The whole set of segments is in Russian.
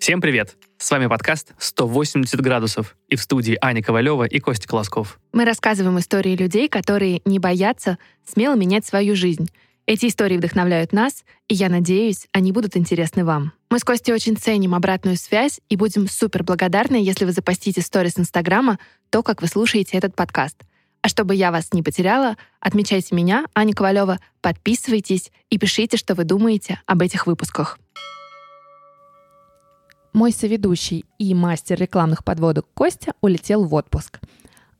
Всем привет! С вами подкаст «180 градусов» и в студии Аня Ковалева и Костя Колосков. Мы рассказываем истории людей, которые не боятся смело менять свою жизнь. Эти истории вдохновляют нас, и я надеюсь, они будут интересны вам. Мы с Костей очень ценим обратную связь и будем супер благодарны, если вы запостите сторис Инстаграма то, как вы слушаете этот подкаст. А чтобы я вас не потеряла, отмечайте меня, Аня Ковалева, подписывайтесь и пишите, что вы думаете об этих выпусках. Мой соведущий и мастер рекламных подводок Костя улетел в отпуск.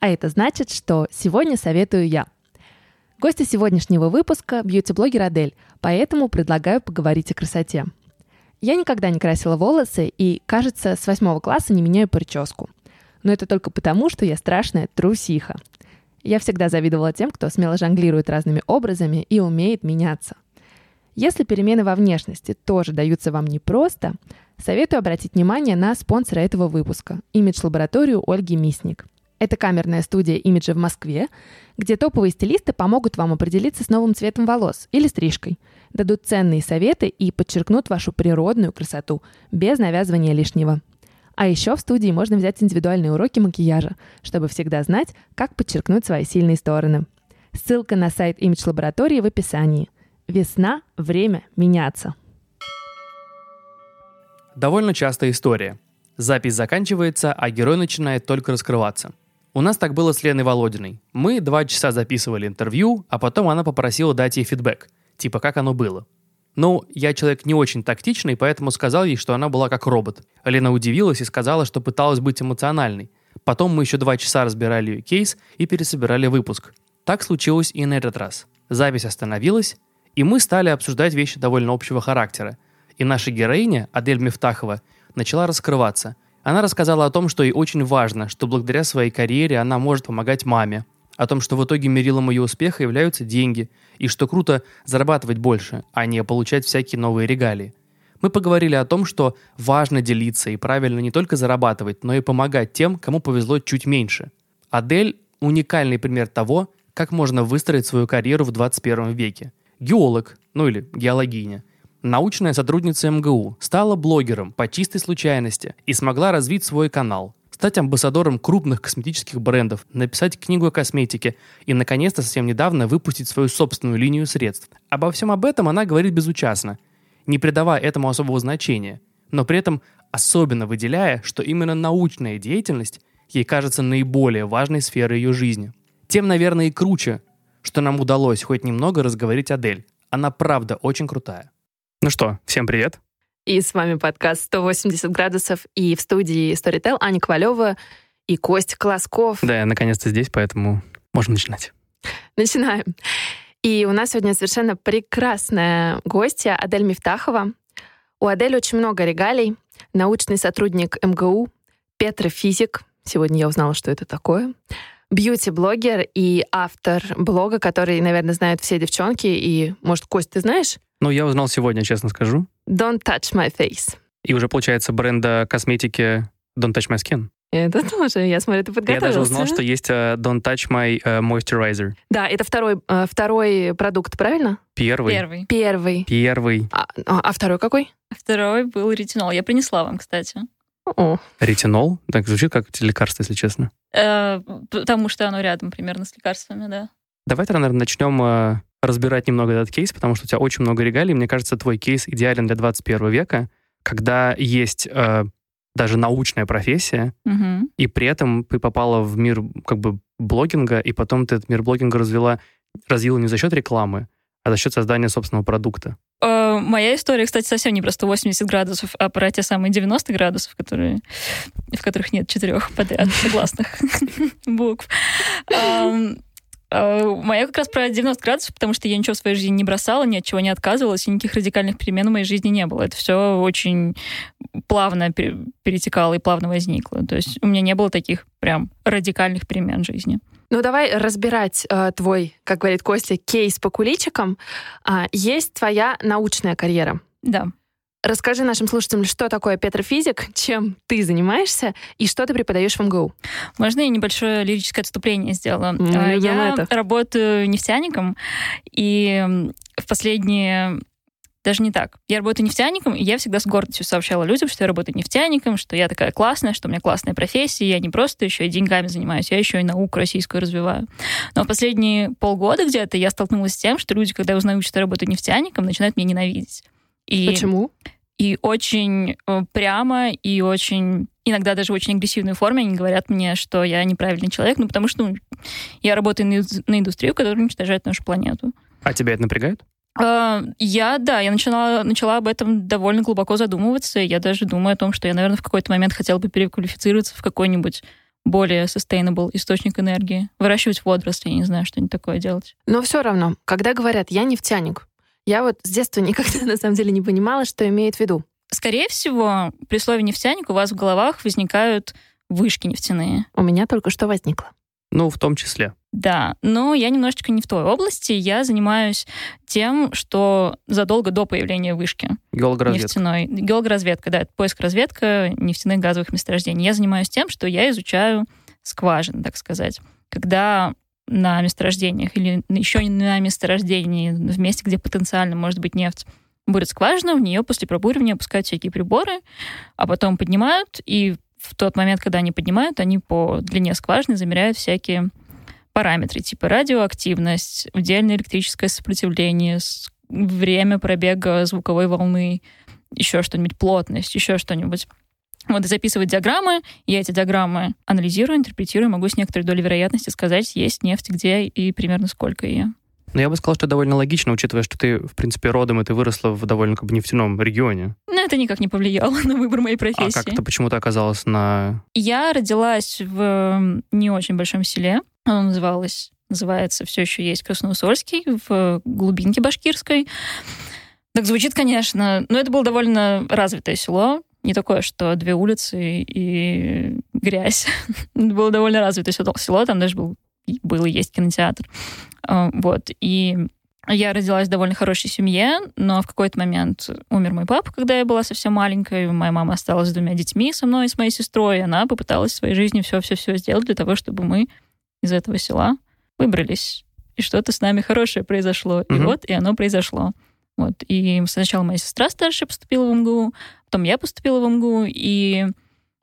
А это значит, что сегодня советую я. Гостья сегодняшнего выпуска – бьюти-блогер Адель, поэтому предлагаю поговорить о красоте. Я никогда не красила волосы и, кажется, с восьмого класса не меняю прическу. Но это только потому, что я страшная трусиха. Я всегда завидовала тем, кто смело жонглирует разными образами и умеет меняться. Если перемены во внешности тоже даются вам непросто, Советую обратить внимание на спонсора этого выпуска – имидж-лабораторию Ольги Мисник. Это камерная студия имиджа в Москве, где топовые стилисты помогут вам определиться с новым цветом волос или стрижкой, дадут ценные советы и подчеркнут вашу природную красоту без навязывания лишнего. А еще в студии можно взять индивидуальные уроки макияжа, чтобы всегда знать, как подчеркнуть свои сильные стороны. Ссылка на сайт имидж лаборатории в описании. Весна – время меняться. Довольно частая история. Запись заканчивается, а герой начинает только раскрываться. У нас так было с Леной Володиной. Мы два часа записывали интервью, а потом она попросила дать ей фидбэк. Типа, как оно было. Ну, я человек не очень тактичный, поэтому сказал ей, что она была как робот. Лена удивилась и сказала, что пыталась быть эмоциональной. Потом мы еще два часа разбирали ее кейс и пересобирали выпуск. Так случилось и на этот раз. Запись остановилась, и мы стали обсуждать вещи довольно общего характера – и наша героиня, Адель Мифтахова, начала раскрываться. Она рассказала о том, что ей очень важно, что благодаря своей карьере она может помогать маме, о том, что в итоге мерилом ее успеха являются деньги, и что круто зарабатывать больше, а не получать всякие новые регалии. Мы поговорили о том, что важно делиться и правильно не только зарабатывать, но и помогать тем, кому повезло чуть меньше. Адель – уникальный пример того, как можно выстроить свою карьеру в 21 веке. Геолог, ну или геологиня, Научная сотрудница МГУ стала блогером по чистой случайности и смогла развить свой канал, стать амбассадором крупных косметических брендов, написать книгу о косметике и, наконец-то, совсем недавно выпустить свою собственную линию средств. Обо всем об этом она говорит безучастно, не придавая этому особого значения, но при этом особенно выделяя, что именно научная деятельность ей кажется наиболее важной сферой ее жизни. Тем, наверное, и круче, что нам удалось хоть немного разговорить Адель. Она правда очень крутая. Ну что, всем привет. И с вами подкаст «180 градусов» и в студии Storytel Аня Ковалева и Кость Колосков. Да, я наконец-то здесь, поэтому можем начинать. Начинаем. И у нас сегодня совершенно прекрасная гостья Адель Мифтахова. У Адель очень много регалий. Научный сотрудник МГУ, петрофизик. Сегодня я узнала, что это такое. Бьюти-блогер и автор блога, который, наверное, знают все девчонки. И, может, Кость, ты знаешь? Ну, я узнал сегодня, честно скажу. Don't touch my face. И уже, получается, бренда косметики Don't touch my skin. Это тоже, я смотрю, ты подготовился. Я даже узнал, что есть uh, Don't touch my uh, moisturizer. Да, это второй, uh, второй продукт, правильно? Первый. Первый. Первый. Первый. А, а, а второй какой? Второй был ретинол. Я принесла вам, кстати. О. Ретинол? Так звучит как лекарство, если честно. Э, потому что оно рядом примерно с лекарствами, да. Давай тогда, наверное, начнем разбирать немного этот кейс, потому что у тебя очень много регалий. Мне кажется, твой кейс идеален для 21 века, когда есть э, даже научная профессия, угу. и при этом ты попала в мир как бы блогинга, и потом ты этот мир блогинга развела, развила не за счет рекламы, а за счет создания собственного продукта. Э, моя история, кстати, совсем не про 180 градусов, а про те самые 90 градусов, которые, в которых нет четырех подряд согласных букв. Э, моя как раз про 90 градусов, потому что я ничего в своей жизни не бросала, ни от чего не отказывалась, и никаких радикальных перемен в моей жизни не было. Это все очень плавно перетекало и плавно возникло. То есть у меня не было таких прям радикальных перемен в жизни. Ну, давай разбирать э, твой, как говорит Костя, кейс по куличикам. Э, есть твоя научная карьера. Да. Расскажи нашим слушателям, что такое петрофизик, чем ты занимаешься и что ты преподаешь в МГУ. Можно я небольшое лирическое отступление сделала? Mm, я это. работаю нефтяником, и в последние даже не так. Я работаю нефтяником, и я всегда с гордостью сообщала людям, что я работаю нефтяником, что я такая классная, что у меня классная профессия, я не просто еще и деньгами занимаюсь, я еще и науку российскую развиваю. Но в последние полгода где-то я столкнулась с тем, что люди, когда узнают, что я работаю нефтяником, начинают меня ненавидеть. И, Почему? И очень э, прямо, и очень иногда даже в очень агрессивной форме они говорят мне, что я неправильный человек, ну потому что ну, я работаю на, на индустрию, которая уничтожает нашу планету. А тебя это напрягает? А, я, да, я начала, начала об этом довольно глубоко задумываться. Я даже думаю о том, что я, наверное, в какой-то момент хотела бы переквалифицироваться в какой-нибудь более sustainable источник энергии. Выращивать водоросли, я не знаю, что-нибудь такое делать. Но все равно, когда говорят «я нефтяник», я вот с детства никогда на самом деле не понимала, что имеет в виду. Скорее всего, при слове «нефтяник» у вас в головах возникают вышки нефтяные. У меня только что возникло. Ну, в том числе. Да, но я немножечко не в той области. Я занимаюсь тем, что задолго до появления вышки Геологоразведка. нефтяной. Геологоразведка, да, это поиск разведка нефтяных газовых месторождений. Я занимаюсь тем, что я изучаю скважины, так сказать. Когда на месторождениях или еще не на месторождении, в месте, где потенциально может быть нефть, бурят скважину, в нее после пробуривания опускают всякие приборы, а потом поднимают, и в тот момент, когда они поднимают, они по длине скважины замеряют всякие параметры, типа радиоактивность, удельное электрическое сопротивление, время пробега звуковой волны, еще что-нибудь, плотность, еще что-нибудь. Вот и записывать диаграммы, я эти диаграммы анализирую, интерпретирую, могу с некоторой долей вероятности сказать, есть нефть где и примерно сколько ее. Но я бы сказал, что довольно логично, учитывая, что ты, в принципе, родом, и ты выросла в довольно как бы нефтяном регионе. Ну, это никак не повлияло на выбор моей профессии. А как ты почему-то оказалась на... Я родилась в не очень большом селе. Оно называлось, называется, все еще есть Красноусольский, в глубинке башкирской. Так звучит, конечно, но это было довольно развитое село. Не такое, что две улицы и грязь. это было довольно развитое село, там даже был, был и есть кинотеатр. А, вот. И я родилась в довольно хорошей семье, но в какой-то момент умер мой папа, когда я была совсем маленькой. Моя мама осталась с двумя детьми, со мной и с моей сестрой. И она попыталась в своей жизни все-все-все сделать для того, чтобы мы из этого села выбрались. И что-то с нами хорошее произошло. Mm-hmm. И вот, и оно произошло. Вот. И сначала моя сестра старшая поступила в МГУ, потом я поступила в МГУ, и...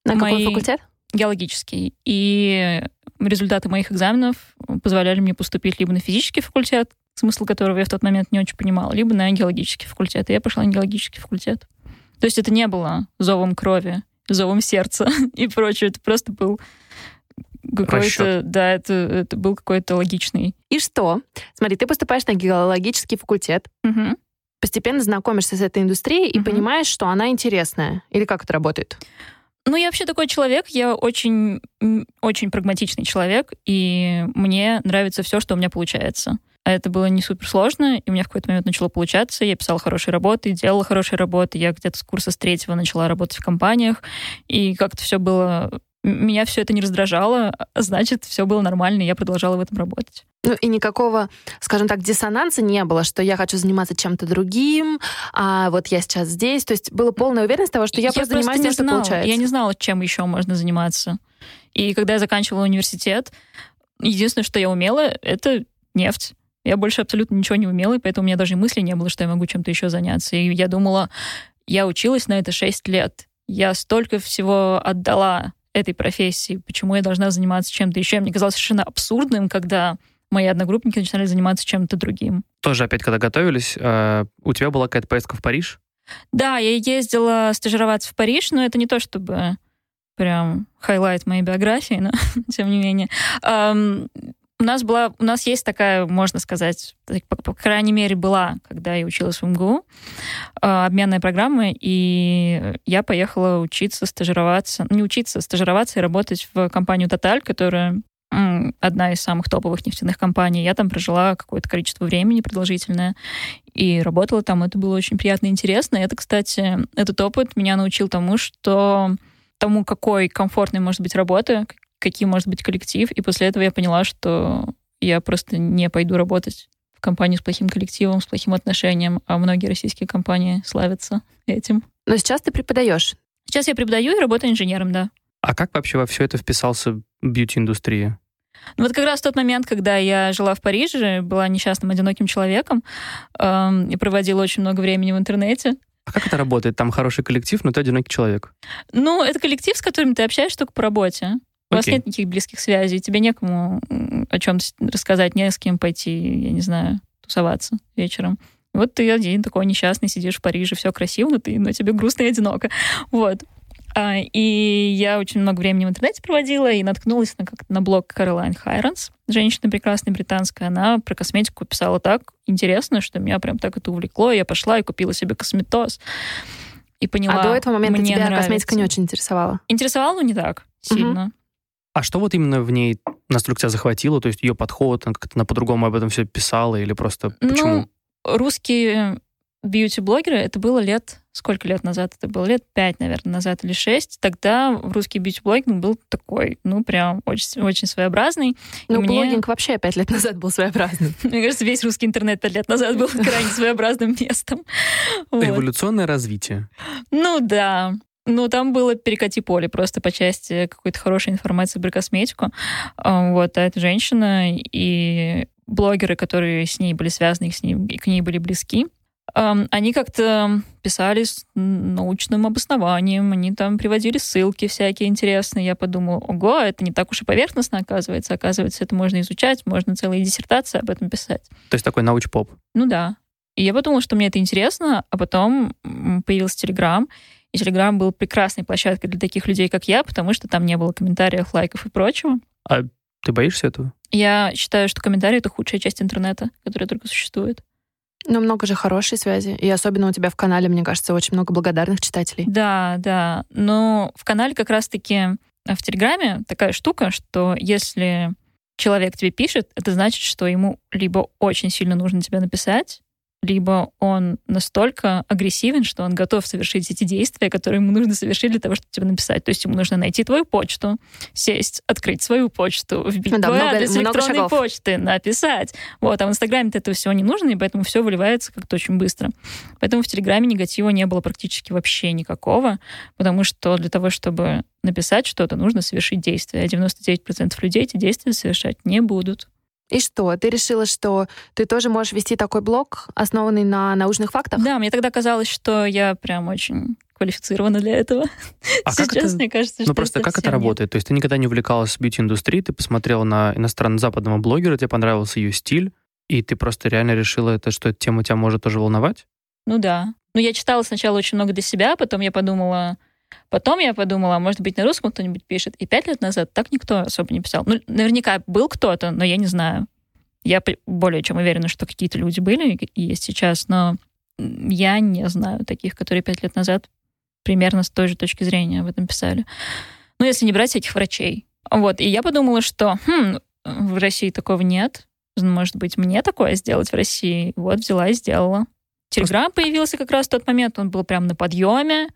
На мои... какой факультет? Геологический. И результаты моих экзаменов позволяли мне поступить либо на физический факультет, смысл которого я в тот момент не очень понимала, либо на геологический факультет. И я пошла на геологический факультет. То есть это не было зовом крови, зовом сердца и прочее. Это просто был какой-то, да, это, это был какой-то логичный. И что? Смотри, ты поступаешь на геологический факультет, угу. постепенно знакомишься с этой индустрией и понимаешь, что она интересная. Или как это работает? Ну, я вообще такой человек, я очень, очень прагматичный человек, и мне нравится все, что у меня получается. А это было не супер сложно, и у меня в какой-то момент начало получаться. Я писала хорошие работы, делала хорошие работы. Я где-то с курса с третьего начала работать в компаниях, и как-то все было меня все это не раздражало, а значит, все было нормально, и я продолжала в этом работать. Ну и никакого, скажем так, диссонанса не было, что я хочу заниматься чем-то другим, а вот я сейчас здесь. То есть была полная уверенность того, что я, я просто занимаюсь тем, что получается. Я не знала, чем еще можно заниматься. И когда я заканчивала университет, единственное, что я умела, это нефть. Я больше абсолютно ничего не умела, и поэтому у меня даже мысли не было, что я могу чем-то еще заняться. И я думала, я училась на это 6 лет. Я столько всего отдала этой профессии, почему я должна заниматься чем-то еще. Мне казалось совершенно абсурдным, когда мои одногруппники начинали заниматься чем-то другим. Тоже опять, когда готовились, э, у тебя была какая-то поездка в Париж? Да, я ездила стажироваться в Париж, но это не то, чтобы прям highlight моей биографии, но тем не менее. У нас была, у нас есть такая, можно сказать, по, по крайней мере, была, когда я училась в МГУ, а, обменная программа, и я поехала учиться, стажироваться, не учиться, стажироваться и работать в компанию Total, которая одна из самых топовых нефтяных компаний. Я там прожила какое-то количество времени продолжительное и работала там. Это было очень приятно и интересно. Это, кстати, этот опыт меня научил тому, что тому, какой комфортной может быть работа, каким может быть коллектив. И после этого я поняла, что я просто не пойду работать в компанию с плохим коллективом, с плохим отношением, а многие российские компании славятся этим. Но сейчас ты преподаешь? Сейчас я преподаю и работаю инженером, да. А как вообще во все это вписался бьюти-индустрия? Ну вот как раз в тот момент, когда я жила в Париже, была несчастным, одиноким человеком эм, и проводила очень много времени в интернете. А как это работает? Там хороший коллектив, но ты одинокий человек. Ну, это коллектив, с которым ты общаешься только по работе. У вас нет никаких близких связей, тебе некому о чем рассказать, не с кем пойти, я не знаю, тусоваться вечером. Вот ты один такой несчастный, сидишь в Париже, все красиво, но, ты, но тебе грустно и одиноко. Вот. А, и я очень много времени в интернете проводила и наткнулась на, как на блог Каролайн Хайронс, женщина прекрасная британская. Она про косметику писала так интересно, что меня прям так это увлекло. Я пошла и купила себе косметоз. И поняла, а до этого момента мне тебя нравится. косметика не очень интересовала? Интересовала, но не так сильно. А что вот именно в ней настолько тебя захватило? То есть ее подход, она как-то по-другому об этом все писала или просто почему? Ну, русские бьюти-блогеры, это было лет... Сколько лет назад? Это было лет пять, наверное, назад или шесть. Тогда русский бьюти-блогинг был такой, ну, прям очень, очень своеобразный. Ну, мне- блогинг вообще пять лет назад был своеобразным. Мне кажется, весь русский интернет пять лет назад был крайне своеобразным местом. Эволюционное развитие. Ну да. Ну, там было перекати поле просто по части какой-то хорошей информации про косметику. А, Вот, а эта женщина и блогеры, которые с ней были связаны, с ней, и к ней были близки, ам, они как-то писали с научным обоснованием, они там приводили ссылки всякие интересные. Я подумала, ого, это не так уж и поверхностно оказывается. Оказывается, это можно изучать, можно целые диссертации об этом писать. То есть такой науч-поп. Ну да. И я подумала, что мне это интересно, а потом появился Телеграм. И Телеграм был прекрасной площадкой для таких людей, как я, потому что там не было комментариев, лайков и прочего. Ты боишься этого? Я считаю, что комментарии — это худшая часть интернета, которая только существует. Но много же хорошей связи. И особенно у тебя в канале, мне кажется, очень много благодарных читателей. Да, да. Но в канале как раз-таки а, в Телеграме такая штука, что если человек тебе пишет, это значит, что ему либо очень сильно нужно тебе написать, либо он настолько агрессивен, что он готов совершить эти действия, которые ему нужно совершить для того, чтобы тебе написать. То есть ему нужно найти твою почту, сесть, открыть свою почту, вбить да, твой много- адрес много электронной шагов. почты, написать. Вот, а в Инстаграме этого всего не нужно, и поэтому все выливается как-то очень быстро. Поэтому в Телеграме негатива не было практически вообще никакого, потому что для того, чтобы написать что-то, нужно совершить действие. А 99% людей эти действия совершать не будут. И что, ты решила, что ты тоже можешь вести такой блог, основанный на научных фактах? Да, мне тогда казалось, что я прям очень квалифицирована для этого. А как Сейчас это- мне кажется, что Ну просто как это совсем нет. работает? То есть ты никогда не увлекалась бьюти-индустрией, ты посмотрела на иностранно-западного блогера, тебе понравился ее стиль, и ты просто реально решила, это, что эта тема тебя может тоже волновать? Ну да. Ну я читала сначала очень много для себя, потом я подумала... Потом я подумала, а может быть, на русском кто-нибудь пишет. И пять лет назад так никто особо не писал. Ну, наверняка был кто-то, но я не знаю. Я более чем уверена, что какие-то люди были и есть сейчас, но я не знаю таких, которые пять лет назад примерно с той же точки зрения об этом писали. Ну, если не брать этих врачей. Вот, и я подумала, что хм, в России такого нет. Может быть, мне такое сделать в России? Вот, взяла и сделала. Телеграм появился как раз в тот момент, он был прям на подъеме.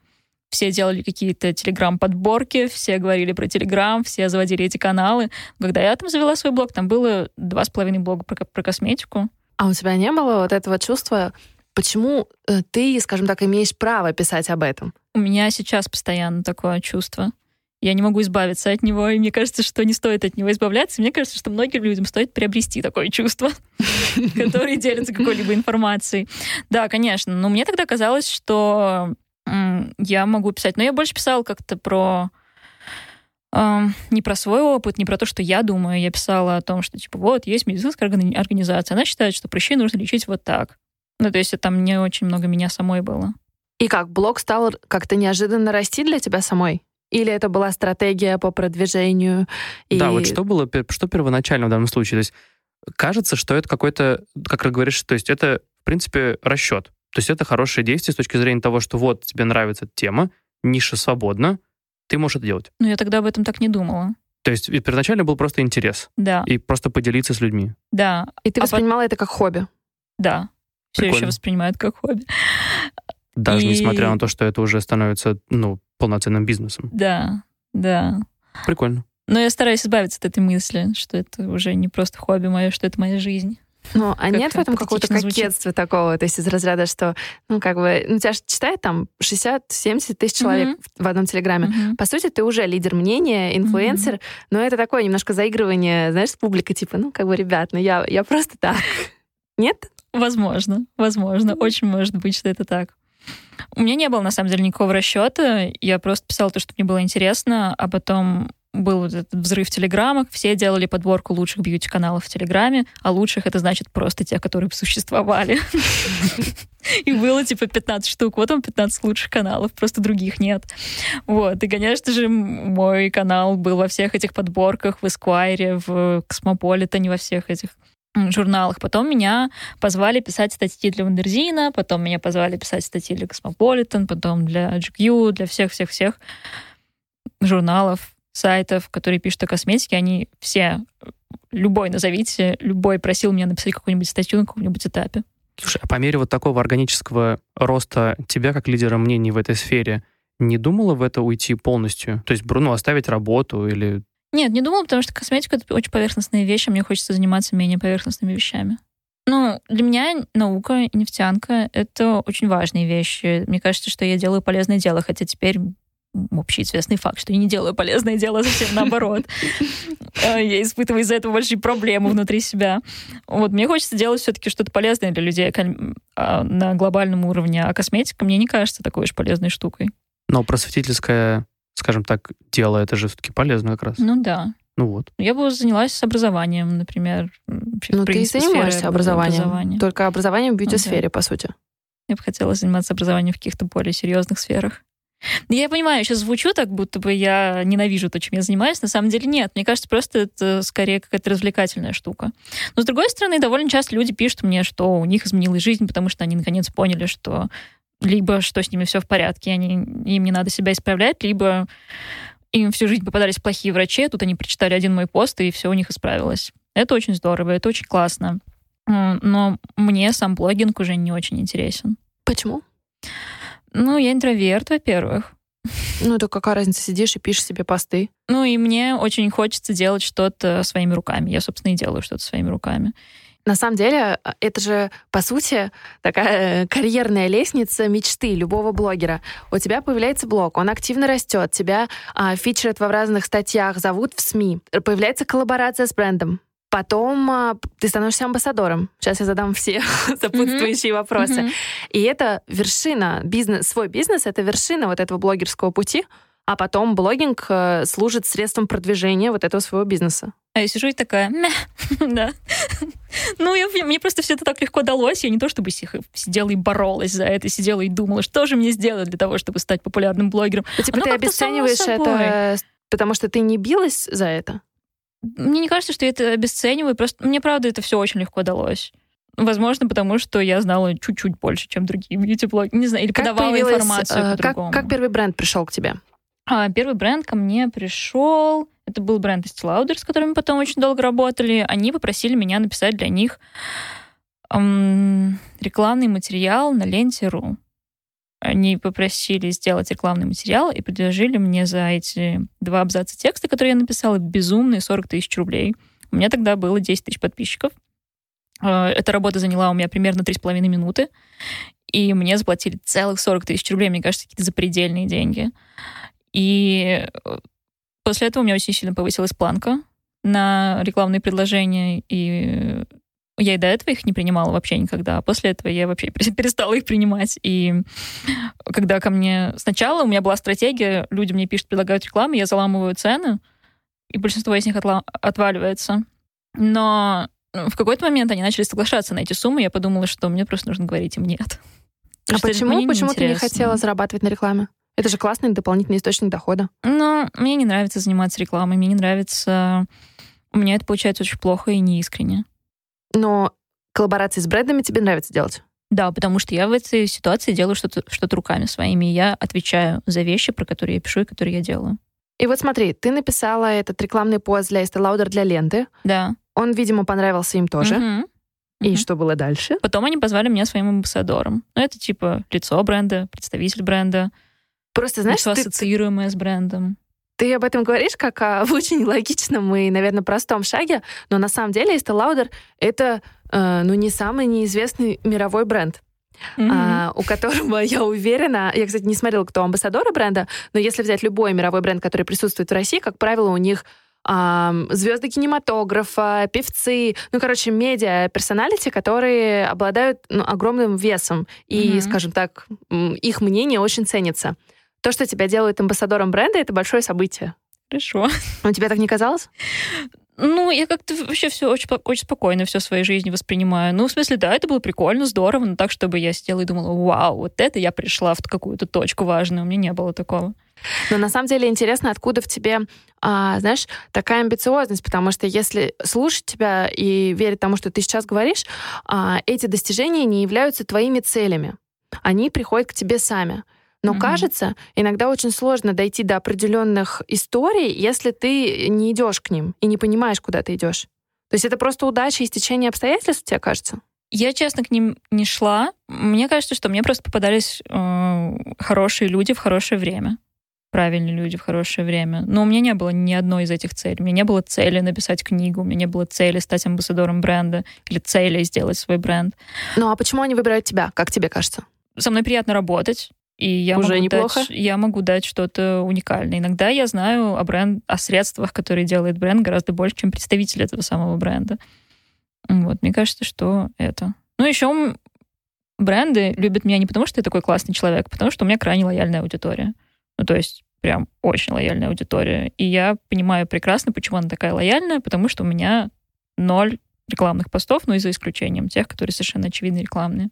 Все делали какие-то телеграм-подборки, все говорили про телеграм, все заводили эти каналы. Когда я там завела свой блог, там было два с половиной блога про, про косметику. А у тебя не было вот этого чувства, почему э, ты, скажем так, имеешь право писать об этом? У меня сейчас постоянно такое чувство. Я не могу избавиться от него, и мне кажется, что не стоит от него избавляться. Мне кажется, что многим людям стоит приобрести такое чувство, которые делятся какой-либо информацией. Да, конечно. Но мне тогда казалось, что я могу писать. Но я больше писала как-то про не про свой опыт, не про то, что я думаю. Я писала о том, что, типа, вот, есть медицинская органи- организация. Она считает, что прыщи нужно лечить вот так. Ну, то есть там не очень много меня самой было. И как, блог стал как-то неожиданно расти для тебя самой? Или это была стратегия по продвижению? И... Да, вот что было, что первоначально в данном случае? То есть кажется, что это какой-то, как ты говоришь, то есть это, в принципе, расчет. То есть это хорошее действие с точки зрения того, что вот тебе нравится эта тема, ниша свободна, ты можешь это делать. Но я тогда об этом так не думала. То есть первоначально был просто интерес Да, и просто поделиться с людьми. да, И ты а воспринимала это как хобби? да. Все еще Прикольно. воспринимают как хобби. Даже И- несмотря на то, что это уже становится, ну, полноценным бизнесом. Да, да. Прикольно. Но я стараюсь избавиться от этой мысли, что это уже не просто хобби мое, что это моя жизнь. Ну, а нет в этом какого-то патетично звучит. кокетства такого, то есть из разряда, что, ну, как бы, ну, тебя же читает там 60-70 тысяч человек Мгм. в одном телеграме. Мгм. По сути, ты уже лидер мнения, инфлюенсер, но это такое немножко заигрывание, знаешь, с публикой, типа, ну, как бы, ребят, ну, я, я просто так. Нет? Возможно, возможно. Очень может быть, что это так. У меня не было, на самом деле, никакого расчета. Я просто писала то, что мне было интересно, а потом был вот этот взрыв в Телеграмах, все делали подборку лучших бьюти-каналов в Телеграме, а лучших это значит просто те, которые существовали. И было типа 15 штук. Вот он 15 лучших каналов, просто других нет. Вот. И, конечно же, мой канал был во всех этих подборках, в Esquire, в Космополитене, во всех этих журналах. Потом меня позвали писать статьи для Wonderzine а, потом меня позвали писать статьи для Космополитен, потом для GQ, для всех-всех-всех журналов, сайтов, которые пишут о косметике. Они все, любой назовите, любой просил меня написать какую-нибудь статью на каком-нибудь этапе. Слушай, а по мере вот такого органического роста тебя как лидера мнений в этой сфере, не думала в это уйти полностью? То есть, ну, оставить работу или... Нет, не думала, потому что косметика — это очень поверхностные вещи, а мне хочется заниматься менее поверхностными вещами. Ну, для меня наука нефтянка — это очень важные вещи. Мне кажется, что я делаю полезное дело, хотя теперь общеизвестный факт, что я не делаю полезное дело, а совсем наоборот. Э, Я испытываю из-за этого большие проблемы внутри себя. Вот, мне хочется делать все-таки что-то полезное для людей кон- а, на глобальном уровне, а косметика мне не кажется такой уж полезной штукой. Но просветительское, скажем так, дело, это же все-таки полезно как раз. Ну да. Ну вот. Я бы занялась образованием, например. Ну, ты и занимаешься образованием. образования. Только образованием в Ну да. бьюти-сфере, по сути. Я бы хотела заниматься образованием в каких-то более серьезных сферах. Я понимаю, сейчас звучу так, будто бы я ненавижу то, чем я занимаюсь. На самом деле нет. Мне кажется, просто это скорее какая-то развлекательная штука. Но, с другой стороны, довольно часто люди пишут мне, что у них изменилась жизнь, потому что они наконец поняли, что либо что с ними все в порядке, они, им не надо себя исправлять, либо им всю жизнь попадались плохие врачи, тут они прочитали один мой пост, и все у них исправилось. Это очень здорово, это очень классно. Но мне сам блогинг уже не очень интересен. Почему? Ну, я интроверт, во-первых. Ну, это какая разница, сидишь и пишешь себе посты. Ну, и мне очень хочется делать что-то своими руками. Я, собственно, и делаю что-то своими руками. На самом деле, э, это же, по сути, такая карьерная лестница мечты любого блогера. У тебя появляется блог, он активно растет, тебя а, фичерят во разных статьях, зовут в СМИ, появляется коллаборация с брендом. Потом а, ты становишься амбассадором. Сейчас я задам все сопутствующие вопросы. Мгм. И это вершина бизнес, свой бизнес, это вершина вот этого блогерского пути, а потом блогинг э, служит средством продвижения вот этого своего бизнеса. А я сижу и такая, да. Ну, я, мне просто все это так легко далось. Я не то чтобы сидела и боролась за это, сидела и думала, что же мне сделать для того, чтобы стать популярным блогером. Типа ты обесцениваешь это, потому что ты не билась за это. Мне не кажется, что я это обесцениваю, просто мне, правда, это все очень легко далось. Возможно, потому что я знала чуть-чуть больше, чем другие бьюти-блогеры. Не знаю, или Как подавала информацию э, как, по-другому. как первый бренд пришел к тебе? А, первый бренд ко мне пришел. Это был бренд Estee Lauder, с которыми потом очень долго работали. Они попросили меня написать для них эм, рекламный материал на ленте.ру. Они попросили сделать рекламный материал и предложили мне за эти два абзаца текста, которые я написала, безумные 40 тысяч рублей. У меня тогда было 10 тысяч подписчиков. Э, Эта работа заняла у меня примерно 3,5 минуты. И мне заплатили целых 40 тысяч рублей. Мне кажется, какие-то запредельные деньги. И э, после этого у меня очень сильно повысилась планка на рекламные предложения, и я и до этого их не принимала вообще никогда, а после этого я вообще перестала их принимать. И когда ко мне... Сначала у меня была стратегия, люди мне пишут, предлагают рекламу, я заламываю цены, и большинство из них отла- отваливается. Но ну, в какой-то момент они начали соглашаться на эти суммы, я подумала, что мне просто нужно говорить им нет. А что почему, мне почему ты не хотела зарабатывать на рекламе? Это же классный дополнительный источник дохода. Ну, мне не нравится заниматься рекламой, мне не нравится... У меня это получается очень плохо и неискренне. Но коллаборации с брендами тебе нравится делать? Да, потому что я в этой ситуации делаю что-то что руками своими, и я отвечаю за вещи, про которые я пишу и которые я делаю. И вот смотри, ты написала этот рекламный пост для Estee Lauder для ленты. Да. Он, видимо, понравился им тоже. Мгм. И Мгм. что было дальше? Потом они позвали меня своим амбассадором. Ну, это типа лицо бренда, представитель бренда, Просто, знаешь, лицо, ты, ассоциируемое с брендом. Ты об этом говоришь как о очень логичном и, наверное, простом шаге, но на самом деле Lauder — это, э, ну, не самый неизвестный мировой бренд. Mm-hmm. А, у которого, я уверена, я, кстати, не смотрела, кто амбассадоры бренда, но если взять любой мировой бренд, который присутствует в России, как правило, у них звезды кинематографа, певцы, ну, короче, медиа, персоналити, которые обладают ну, огромным весом. И, mm-hmm. скажем так, их мнение очень ценится. То, что тебя делает амбассадором бренда, это большое событие. Хорошо. Но тебе так не казалось? Ну, я как-то вообще все очень, очень спокойно все в своей жизни воспринимаю. Ну, в смысле, да, это было прикольно, здорово, но так, чтобы я сидела и думала, вау, вот это я пришла в какую-то точку важную. У меня не было такого. Но на самом деле интересно, откуда в тебе, а, знаешь, такая амбициозность, потому что если слушать тебя и верить тому, что ты сейчас говоришь, а, эти достижения не являются твоими целями. Они приходят к тебе сами. Но mm-hmm. кажется, иногда очень сложно дойти до определенных историй, если ты не идешь к ним и не понимаешь, куда ты идешь. То есть это просто удача и стечение обстоятельств, тебе кажется? Я, честно, к ним не шла. Мне кажется, что мне просто попадались э, хорошие люди в хорошее время. Правильные люди в хорошее время. Но у меня не было ни одной из этих целей. У меня не было цели написать книгу, у меня не было цели стать амбассадором бренда или цели сделать свой бренд. Ну а почему они выбирают тебя, как тебе кажется? Со мной приятно работать. И я Уже могу неплохо. Дать, я могу дать что-то уникальное. Иногда я знаю о, бренд, о средствах, которые делает бренд, гораздо больше, чем представитель этого самого бренда. Вот, мне кажется, что это. Ну, еще бренды любят меня не потому, что я такой классный человек, а потому что у меня крайне лояльная аудитория. Ну, то есть прям очень лояльная аудитория. И я понимаю прекрасно, почему она такая лояльная, потому что у меня ноль рекламных постов, ну и за исключением тех, которые совершенно очевидно рекламные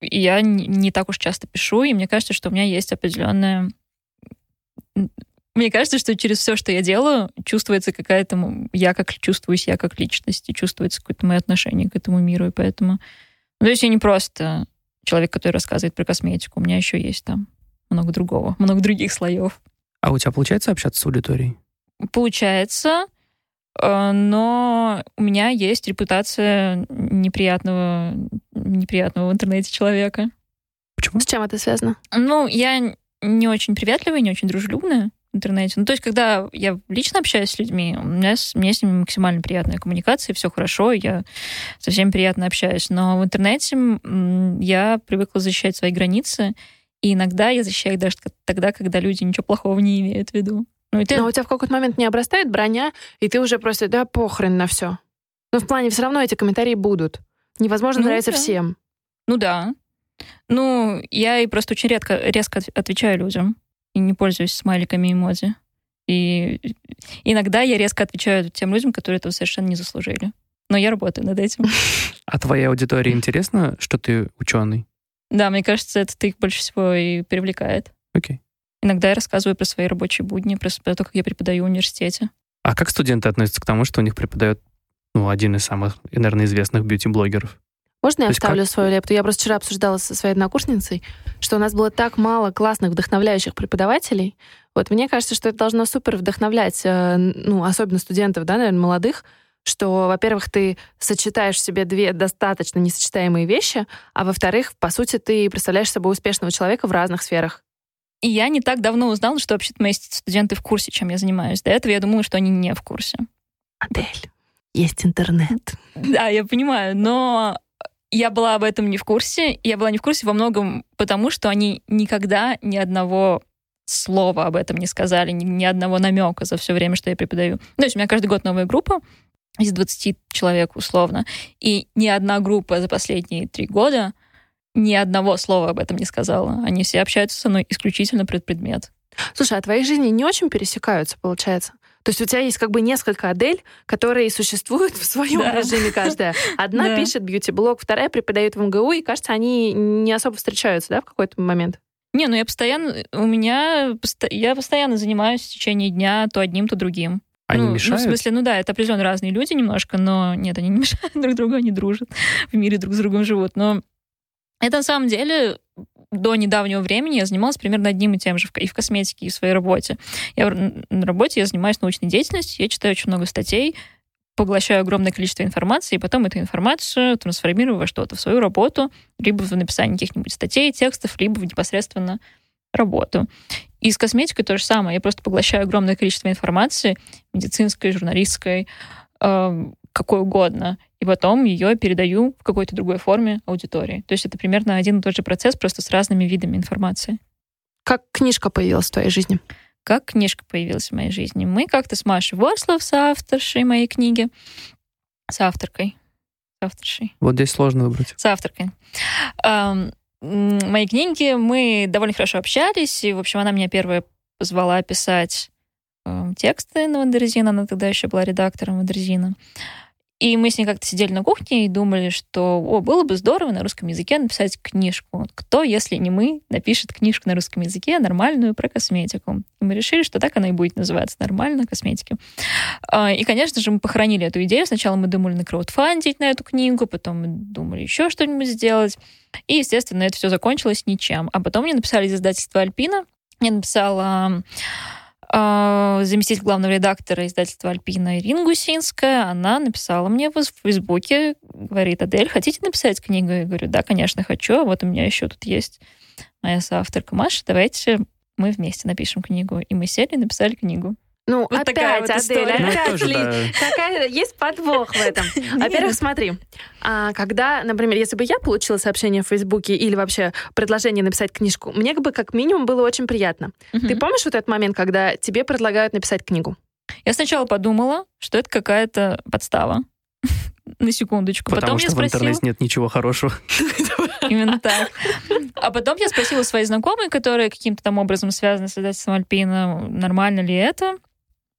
я не так уж часто пишу, и мне кажется, что у меня есть определенная... Мне кажется, что через все, что я делаю, чувствуется какая-то... Я как чувствуюсь, я как личность, и чувствуется какое-то мое отношение к этому миру, и поэтому... Ну, то есть я не просто человек, который рассказывает про косметику, у меня еще есть там много другого, много других слоев. А у тебя получается общаться с аудиторией? Получается. Э, но у меня есть репутация неприятного, неприятного в интернете человека. Почему? С чем это связано? Ну, я не очень приветливая, не очень дружелюбная в интернете. Ну, то есть, когда я лично общаюсь с людьми, у меня с, у меня с ними максимально приятная коммуникация, все хорошо, я со всеми приятно общаюсь. Но в интернете я привыкла защищать свои границы, и иногда я защищаю их даже тогда, когда люди ничего плохого не имеют в виду. Ну, ты... Но у тебя в какой-то момент не обрастает броня, и ты уже просто, да, похрен на все. Ну, в плане, все равно эти комментарии будут. Невозможно ну, нравиться да. всем. Ну да. Ну, я и просто очень редко, резко отвечаю людям. И не пользуюсь смайликами эмодзи. И иногда я резко отвечаю тем людям, которые этого совершенно не заслужили. Но я работаю над этим. А твоей аудитории интересно, что ты ученый? Да, мне кажется, это их больше всего и привлекает. Окей. Иногда я рассказываю про свои рабочие будни, про то, как я преподаю в университете. А как студенты относятся к тому, что у них преподает ну, один из самых, наверное, известных бьюти-блогеров? Можно я вставлю как... свою лепту? Я просто вчера обсуждала со своей однокурсницей, что у нас было так мало классных, вдохновляющих преподавателей. Вот мне кажется, что это должно супер вдохновлять, э, ну, особенно студентов, да, наверное, молодых, что, во-первых, ты сочетаешь в себе две достаточно несочетаемые вещи, а во-вторых, по сути, ты представляешь собой успешного человека в разных сферах. И я не так давно узнала, что вообще-то мои студенты в курсе, чем я занимаюсь. До этого я думала, что они не в курсе. Адель, есть интернет. Да, я понимаю, но я была об этом не в курсе. Я была не в курсе во многом потому, что они никогда ни одного слова об этом не сказали, ни, ни одного намека за все время, что я преподаю. То есть у меня каждый год новая группа из 20 человек условно. И ни одна группа за последние три года — ни одного слова об этом не сказала. Они все общаются со мной исключительно про предмет. Слушай, а твои жизни не очень пересекаются, получается? То есть у тебя есть как бы несколько Адель, которые существуют в своем да. режиме каждая. Одна да. пишет бьюти-блог, вторая преподает в МГУ, и, кажется, они не особо встречаются, да, в какой-то момент? Не, ну я постоянно, у меня, я постоянно занимаюсь в течение дня то одним, то другим. Они ну, мешают? Ну, в смысле, ну да, это определенно разные люди немножко, но нет, они не мешают друг другу, они дружат, в мире друг с другом живут. Но это на самом деле до недавнего времени я занималась примерно одним и тем же и в косметике, и в своей работе. Я на работе я занимаюсь научной деятельностью, я читаю очень много статей, поглощаю огромное количество информации, и потом эту информацию трансформирую во что-то, в свою работу, либо в написание каких-нибудь статей, текстов, либо в непосредственно работу. И с косметикой то же самое. Я просто поглощаю огромное количество информации, медицинской, журналистской, э, какой угодно, и потом ее передаю в какой-то другой форме аудитории. То есть это примерно один и тот же процесс, просто с разными видами информации. Как книжка появилась в твоей жизни? Как книжка появилась в моей жизни? Мы как-то с Машей Ворслов, с авторшей моей книги, с авторкой, с авторшей. Вот здесь сложно выбрать. С авторкой. Эм, моей книги, мы довольно хорошо общались, и, в общем, она меня первая позвала писать э, тексты на Wonderzine, она тогда еще была редактором Wonderzine а. И мы с ней как-то сидели на кухне и думали, что о, было бы здорово на русском языке написать книжку. Кто, если не мы, напишет книжку на русском языке нормальную про косметику? И мы решили, что так она и будет называться «Нормально о косметике». А, и, конечно же, мы похоронили эту идею. Сначала мы думали на краудфандить на эту книгу, потом мы думали еще что-нибудь сделать. И, естественно, это все закончилось ничем. А потом мне написали из издательства «Альпина». Я написала заместитель главного редактора издательства «Альпина» Ирина Гусинская, она написала мне в Фейсбуке, говорит, Адель, хотите написать книгу? Я говорю, да, конечно, хочу. Вот у меня еще тут есть моя соавторка Маша, давайте мы вместе напишем книгу. И мы сели и написали книгу. Ну, Вот опять, такая вот Адель, история. Ну, опять тоже, ли- да. какая- есть подвох в этом. Во-первых, смотри, а, когда, например, если бы я получила сообщение в Фейсбуке или вообще предложение написать книжку, мне бы как минимум было очень приятно. Мгм. Ты помнишь вот этот момент, когда тебе предлагают написать книгу? Я сначала подумала, что это какая-то подстава. На секундочку. Потому Потом что я в спросила... интернете нет ничего хорошего. Именно так. А потом я спросила свои знакомые, которые каким-то там образом связаны с издательством Альпина, нормально ли это,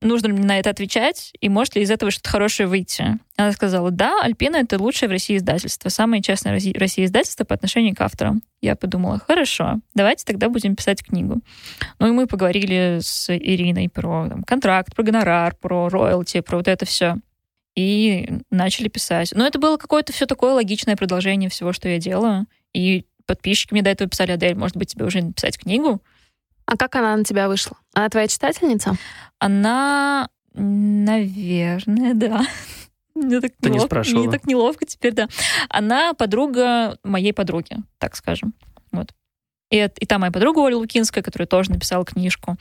нужно ли мне на это отвечать, и может ли из этого что-то хорошее выйти. Она сказала, да, Альпина — это лучшее в России издательство, самое честное в России- издательство по отношению к авторам. Я подумала, хорошо, давайте тогда будем писать книгу. Ну и мы поговорили с Ириной про там, контракт, про гонорар, про роялти, про вот это все. И начали писать. Но это было какое-то все такое логичное продолжение всего, что я делаю. И подписчики мне до этого писали, Адель, может быть, тебе уже написать книгу? А как она на тебя вышла? Она твоя читательница? Она, наверное, да. Мне так, Ты не неловко, спрашивала. мне так неловко теперь, да. Она подруга моей подруги, так скажем. Вот. И, и та моя подруга Оля Лукинская, которая тоже написала книжку,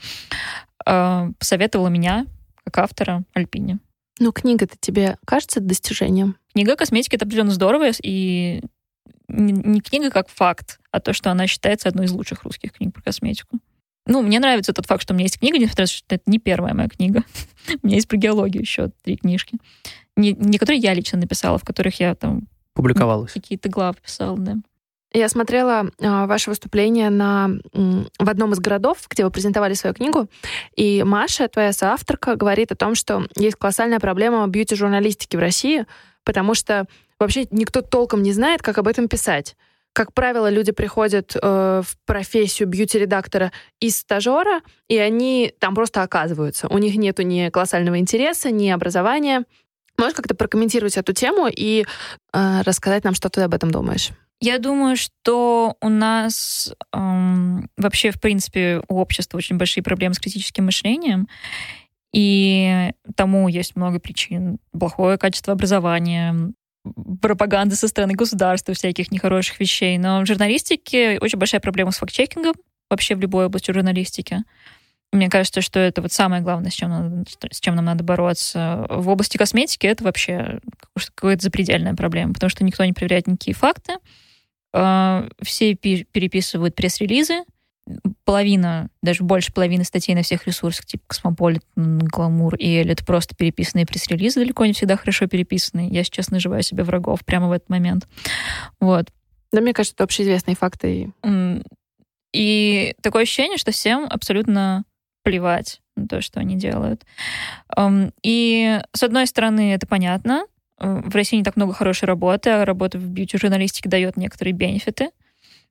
э, посоветовала меня, как автора, Альпине. Ну, книга-то тебе кажется достижением? Книга косметики это определенно здорово, и не, не книга как факт, а то, что она считается одной из лучших русских книг про косметику. Ну, мне нравится тот факт, что у меня есть книга, несмотря на то, что это не первая моя книга. у меня есть про геологию еще три книжки. Не, не которые я лично написала, в которых я там Публиковалось. какие-то главы писала, да. Я смотрела а, ваше выступление на, м, в одном из городов, где вы презентовали свою книгу, и Маша, твоя соавторка, говорит о том, что есть колоссальная проблема бьюти-журналистики в России, потому что вообще никто толком не знает, как об этом писать. Как правило, люди приходят э, в профессию бьюти-редактора из стажера, и они там просто оказываются. У них нету ни колоссального интереса, ни образования. Можешь как-то прокомментировать эту тему и э, рассказать нам, что ты об этом думаешь? Я думаю, что у нас эм, вообще, в принципе, у общества очень большие проблемы с критическим мышлением. И тому есть много причин. Плохое качество образования, пропаганда со стороны государства, всяких нехороших вещей. Но в журналистике очень большая проблема с факт-чекингом, вообще в любой области журналистики. Мне кажется, что это вот самое главное, с чем, надо, с чем нам надо бороться. В области косметики это вообще какая-то запредельная проблема, потому что никто не проверяет никакие факты. Э, Все пи- переписывают пресс-релизы. Половина, даже больше половины статей на всех ресурсах, типа Космополит, Гламур и Эль, это просто переписанные пресс-релизы, далеко не всегда хорошо переписанные. Я сейчас наживаю себе врагов прямо в этот момент. Вот. Да, мне кажется, это общеизвестные факты. и такое ощущение, что всем абсолютно плевать на то, что они делают. И, с одной стороны, это понятно. Э, В России не так много хорошей работы, а работа в бьюти-журналистике дает некоторые бенефиты.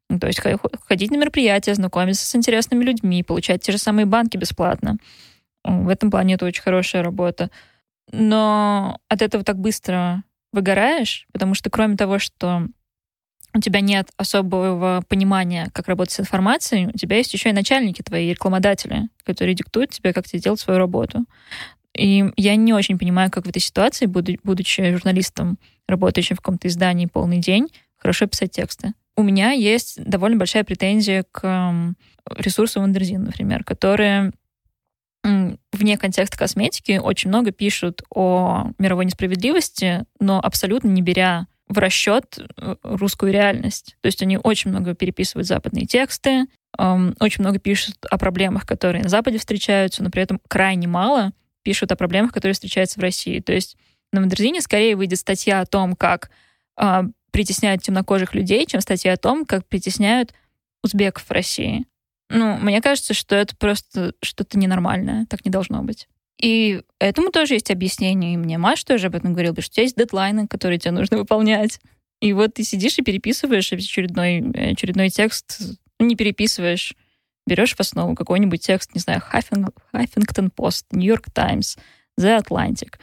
Ну, То есть хо- ходить на мероприятия, знакомиться с интересными людьми, получать те же самые банки бесплатно. В этом плане это очень хорошая работа. Но от этого так быстро выгораешь, потому что кроме того, что у тебя нет особого понимания, как работать с информацией, у тебя есть еще и начальники твои, рекламодатели, которые диктуют тебе, как тебе делать свою работу. И я не очень понимаю, как в этой ситуации, буду- будучи журналистом, работающим в каком-то издании полный день, хорошо писать тексты. У меня есть довольно большая претензия к эм, ресурсы Wonderzine, например, которые вне контекста косметики очень много пишут о мировой несправедливости, но абсолютно не беря в расчет э, русскую реальность. То есть они очень много переписывают западные тексты, очень много пишут о проблемах, которые на Западе встречаются, но при этом крайне мало пишут о проблемах, которые встречаются в России. То есть на Мандерзине скорее выйдет статья о том, как э, притесняют темнокожих людей, чем статья о том, как притесняют узбеков в России. Ну, мне кажется, что это просто что-то ненормальное. Так не должно быть. И этому тоже есть объяснение. И мне Маш тоже об этом говорил, что у тебя есть дедлайны, которые тебе нужно выполнять. И вот ты сидишь и переписываешь очередной, очередной текст. Ну, не переписываешь, берешь в основу какой-нибудь текст, не знаю, Huffington Post, New York Times, The Atlantic,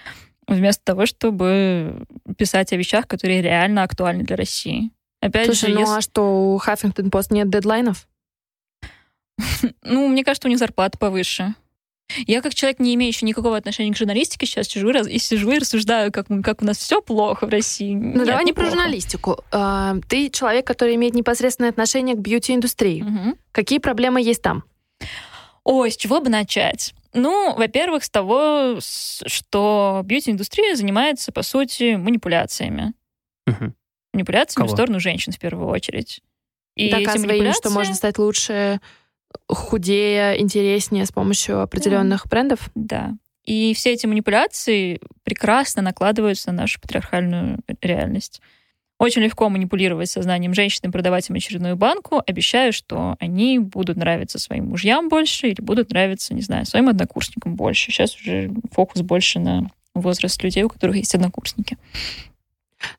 вместо того, чтобы писать о вещах, которые реально актуальны для России. Опять Слушай, же, ну если... а что, у Huffington Post нет дедлайнов? Ну, мне кажется, у них зарплата повыше. Я как человек, не имеющий никакого отношения к журналистике, сейчас сижу и сижу и рассуждаю, как, как у нас все плохо в России. Ну Нет, давай не про журналистику. А, ты человек, который имеет непосредственное отношение к бьюти-индустрии. Угу. Какие проблемы есть там? Ой, с чего бы начать? Ну, во-первых, с того, что бьюти-индустрия занимается, по сути, манипуляциями. Угу. Манипуляциями Кого? в сторону женщин в первую очередь. И Доказывая манипуляции... им, что можно стать лучше, худее, интереснее с помощью определенных да. брендов. Да. И все эти манипуляции прекрасно накладываются на нашу патриархальную реальность. Очень легко манипулировать сознанием женщин и продавать им очередную банку, обещая, что они будут нравиться своим мужьям больше или будут нравиться, не знаю, своим однокурсникам больше. Сейчас уже фокус больше на возраст людей, у которых есть однокурсники.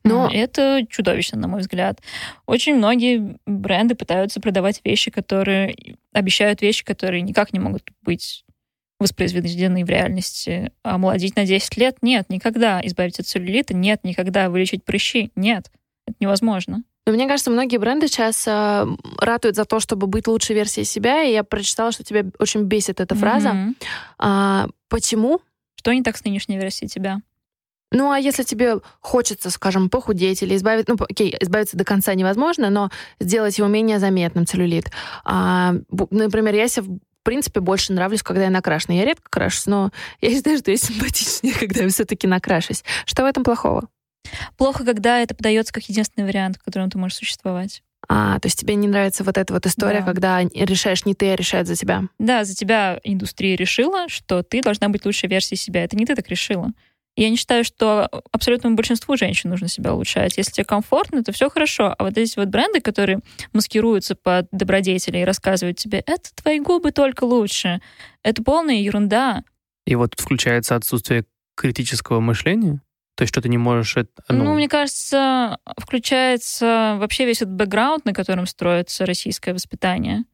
Но это чудовищно, на мой взгляд. Очень многие бренды пытаются продавать вещи, которые обещают вещи, которые никак не могут быть воспроизведены в реальности. А молодить на 10 лет? Нет, никогда. Избавить от целлюлита? Нет, никогда. Вылечить прыщи? Нет. Это невозможно. Но мне кажется, многие бренды сейчас э, ратуют за то, чтобы быть лучшей версией себя, и я прочитала, что тебя очень бесит эта фраза. Mm-hmm. А, почему? Что не так с нынешней версией тебя? Ну, а если тебе хочется, скажем, похудеть или избавиться, ну, окей, избавиться до конца невозможно, но сделать его менее заметным, целлюлит. А, например, я себе в принципе, больше нравлюсь, когда я накрашена. Я редко крашусь, но я считаю, что я симпатичнее, когда я все-таки накрашусь. Что в этом плохого? Плохо, когда это подается как единственный вариант, в котором ты можешь существовать. А, то есть тебе не нравится вот эта вот история, да. когда решаешь не ты, а решает за тебя? Да, за тебя индустрия решила, что ты должна быть лучшей версией себя. Это не ты так решила. Я не считаю, что абсолютному большинству женщин нужно себя улучшать. Если тебе комфортно, то все хорошо. А вот эти вот бренды, которые маскируются под добродетели и рассказывают тебе, это твои губы только лучше, это полная ерунда. И вот включается отсутствие критического мышления? То есть что ты не можешь... Ну... ну, мне кажется, включается вообще весь этот бэкграунд, на котором строится российское воспитание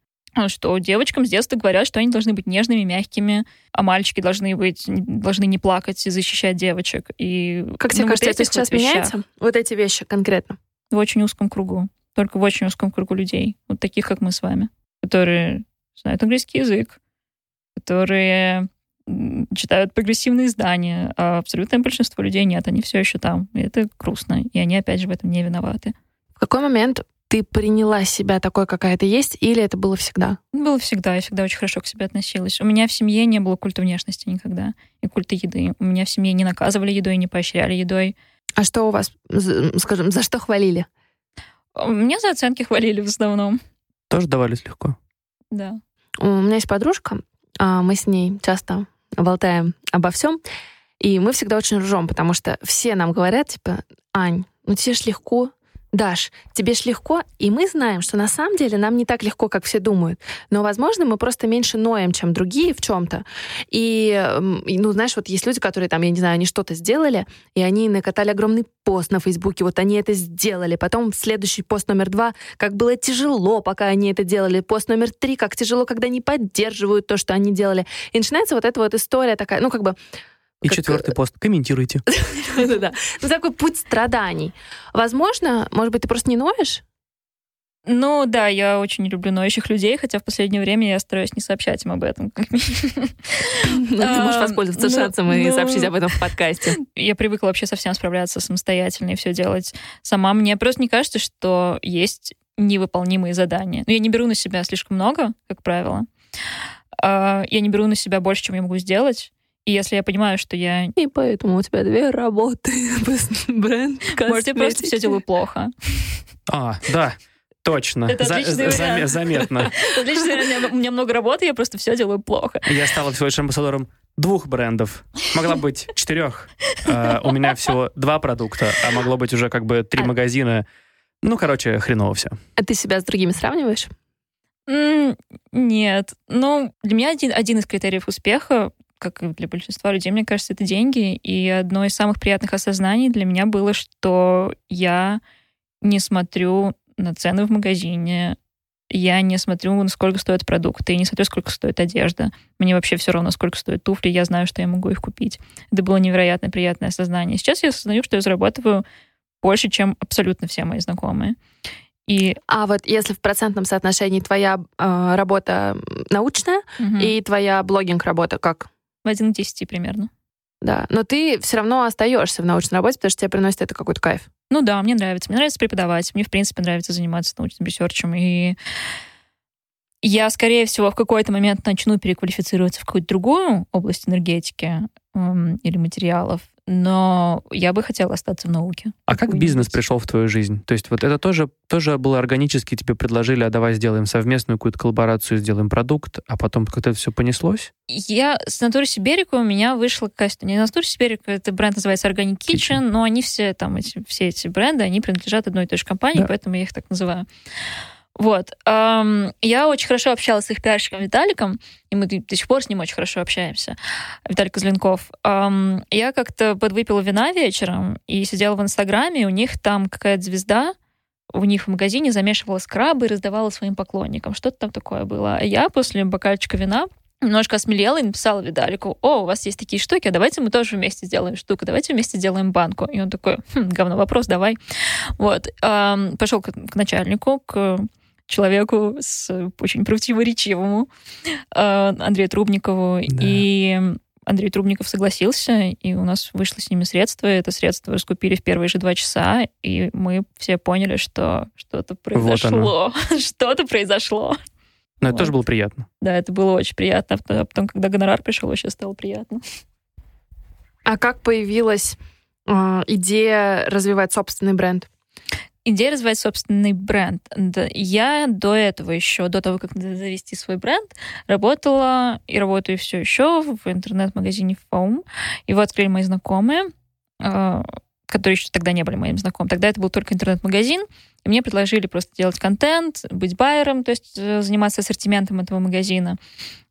что девочкам с детства говорят, что они должны быть нежными, мягкими, а мальчики должны быть должны не плакать и защищать девочек. И как тебе ну, кажется, вот это сейчас вот меняется? Вот эти вещи конкретно? В очень узком кругу. Только в очень узком кругу людей. Вот таких, как мы с вами. Которые знают английский язык, которые читают прогрессивные издания, а абсолютное большинство людей нет, они все еще там. И это грустно. И они, опять же, в этом не виноваты. В какой момент ты приняла себя такой, какая ты есть, или это было всегда? Было всегда. Я всегда очень хорошо к себе относилась. У меня в семье не было культа внешности никогда. И культа еды. У меня в семье не наказывали едой, не поощряли едой. А что у вас, скажем, за что хвалили? Меня за оценки хвалили в основном. Тоже давались легко? Да. У меня есть подружка, мы с ней часто болтаем обо всем, и мы всегда очень ржем, потому что все нам говорят, типа, Ань, ну тебе ж легко, Даш, тебе ж легко, и мы знаем, что на самом деле нам не так легко, как все думают. Но, возможно, мы просто меньше ноем, чем другие в чем-то. И, ну, знаешь, вот есть люди, которые там, я не знаю, они что-то сделали, и они накатали огромный пост на Фейсбуке, вот они это сделали. Потом следующий пост номер два, как было тяжело, пока они это делали. Пост номер три, как тяжело, когда они поддерживают то, что они делали. И начинается вот эта вот история такая, ну, как бы и как... четвертый пост. Комментируйте. Да-да-да. Ну, такой путь страданий. Возможно, может быть, ты просто не ноешь? Ну да, я очень не люблю ноющих людей, хотя в последнее время я стараюсь не сообщать им об этом. как минимум. Ну, Ты можешь А, воспользоваться ну, шансом и ну. сообщить об этом в подкасте. Я привыкла вообще совсем справляться самостоятельно и все делать сама. Мне просто не кажется, что есть невыполнимые задания. Но я не беру на себя слишком много, как правило. А, Я не беру на себя больше, чем я могу сделать. И если я понимаю, что я... И поэтому у тебя две работы. Бренд, Может, я просто все делаю плохо. А, да, точно. Это За- отличный за- вариант. заметно. У меня- у меня много работы, я просто все делаю плохо. Я стала всего лишь амбассадором двух брендов. Могла быть четырех. Э, У меня всего два продукта, а могло быть уже как бы три А- магазина. Ну, короче, хреново все. А ты себя с другими сравниваешь? Нет. Ну, для меня один, один из критериев успеха, как и для большинства людей, мне кажется, это деньги. И одно из самых приятных осознаний для меня было, что я не смотрю на цены в магазине, я не смотрю, сколько стоят продукты, я не смотрю, сколько стоит одежда. Мне вообще все равно, сколько стоят туфли, я знаю, что я могу их купить. Это было невероятно приятное осознание. Сейчас я осознаю, что я зарабатываю больше, чем абсолютно все мои знакомые. И А вот если в процентном соотношении твоя э, работа научная мгм, и твоя блогинг-работа как? В 1 к 10 примерно. Да, но ты все равно остаешься в научной работе, потому что тебе приносит это какой-то кайф. Ну да, мне нравится. Мне нравится преподавать. Мне, в принципе, нравится заниматься научным ресерчем. И я, скорее всего, в какой-то момент начну переквалифицироваться в какую-то другую область энергетики эм, или материалов. Но я бы хотела остаться в науке. А как бизнес пришел в твою жизнь? То есть вот это тоже, тоже было органически, тебе предложили, а давай сделаем совместную какую-то коллаборацию, сделаем продукт, а потом как-то это все понеслось? Я с Натури Сиберика у меня вышла какая-то... Не Натури Сиберика, это бренд называется Organic Kitchen, Kitchen. но они все там, эти, все эти бренды, они принадлежат одной и той же компании, Да. поэтому я их так называю. Вот. Я очень хорошо общалась с их пиарщиком Виталиком, и мы до сих пор с ним очень хорошо общаемся. Виталик Козленков. Я как-то подвыпила вина вечером и сидела в Инстаграме, и у них там какая-то звезда, у них в магазине замешивала скрабы и раздавала своим поклонникам. Что-то там такое было. А я после бокальчика вина немножко осмелела и написала Видалику, о, у вас есть такие штуки, а давайте мы тоже вместе сделаем штуку, давайте вместе сделаем банку. И он такой, «Хм, говно вопрос, давай. Вот. Ам, Пошел к, к начальнику, к человеку с очень противоречивому, э, Андрею Трубникову. Да. И Андрей Трубников согласился, и у нас вышло с ними средство. и Это средство раскупили в первые же два часа, и мы все поняли, что что-то произошло. Что-то произошло. Но это Вот. тоже было приятно. Да, это было очень приятно. А потом, когда гонорар пришел, вообще стало приятно. А как появилась э, идея развивать собственный бренд? Идея развивать собственный бренд. Я до этого еще, до того, как завести свой бренд, работала и работаю все еще в интернет-магазине Foam. Его открыли мои знакомые, э, которые еще тогда не были моим знакомым. Тогда это был только интернет-магазин, и мне предложили просто делать контент, быть байером, то есть э, заниматься ассортиментом этого магазина,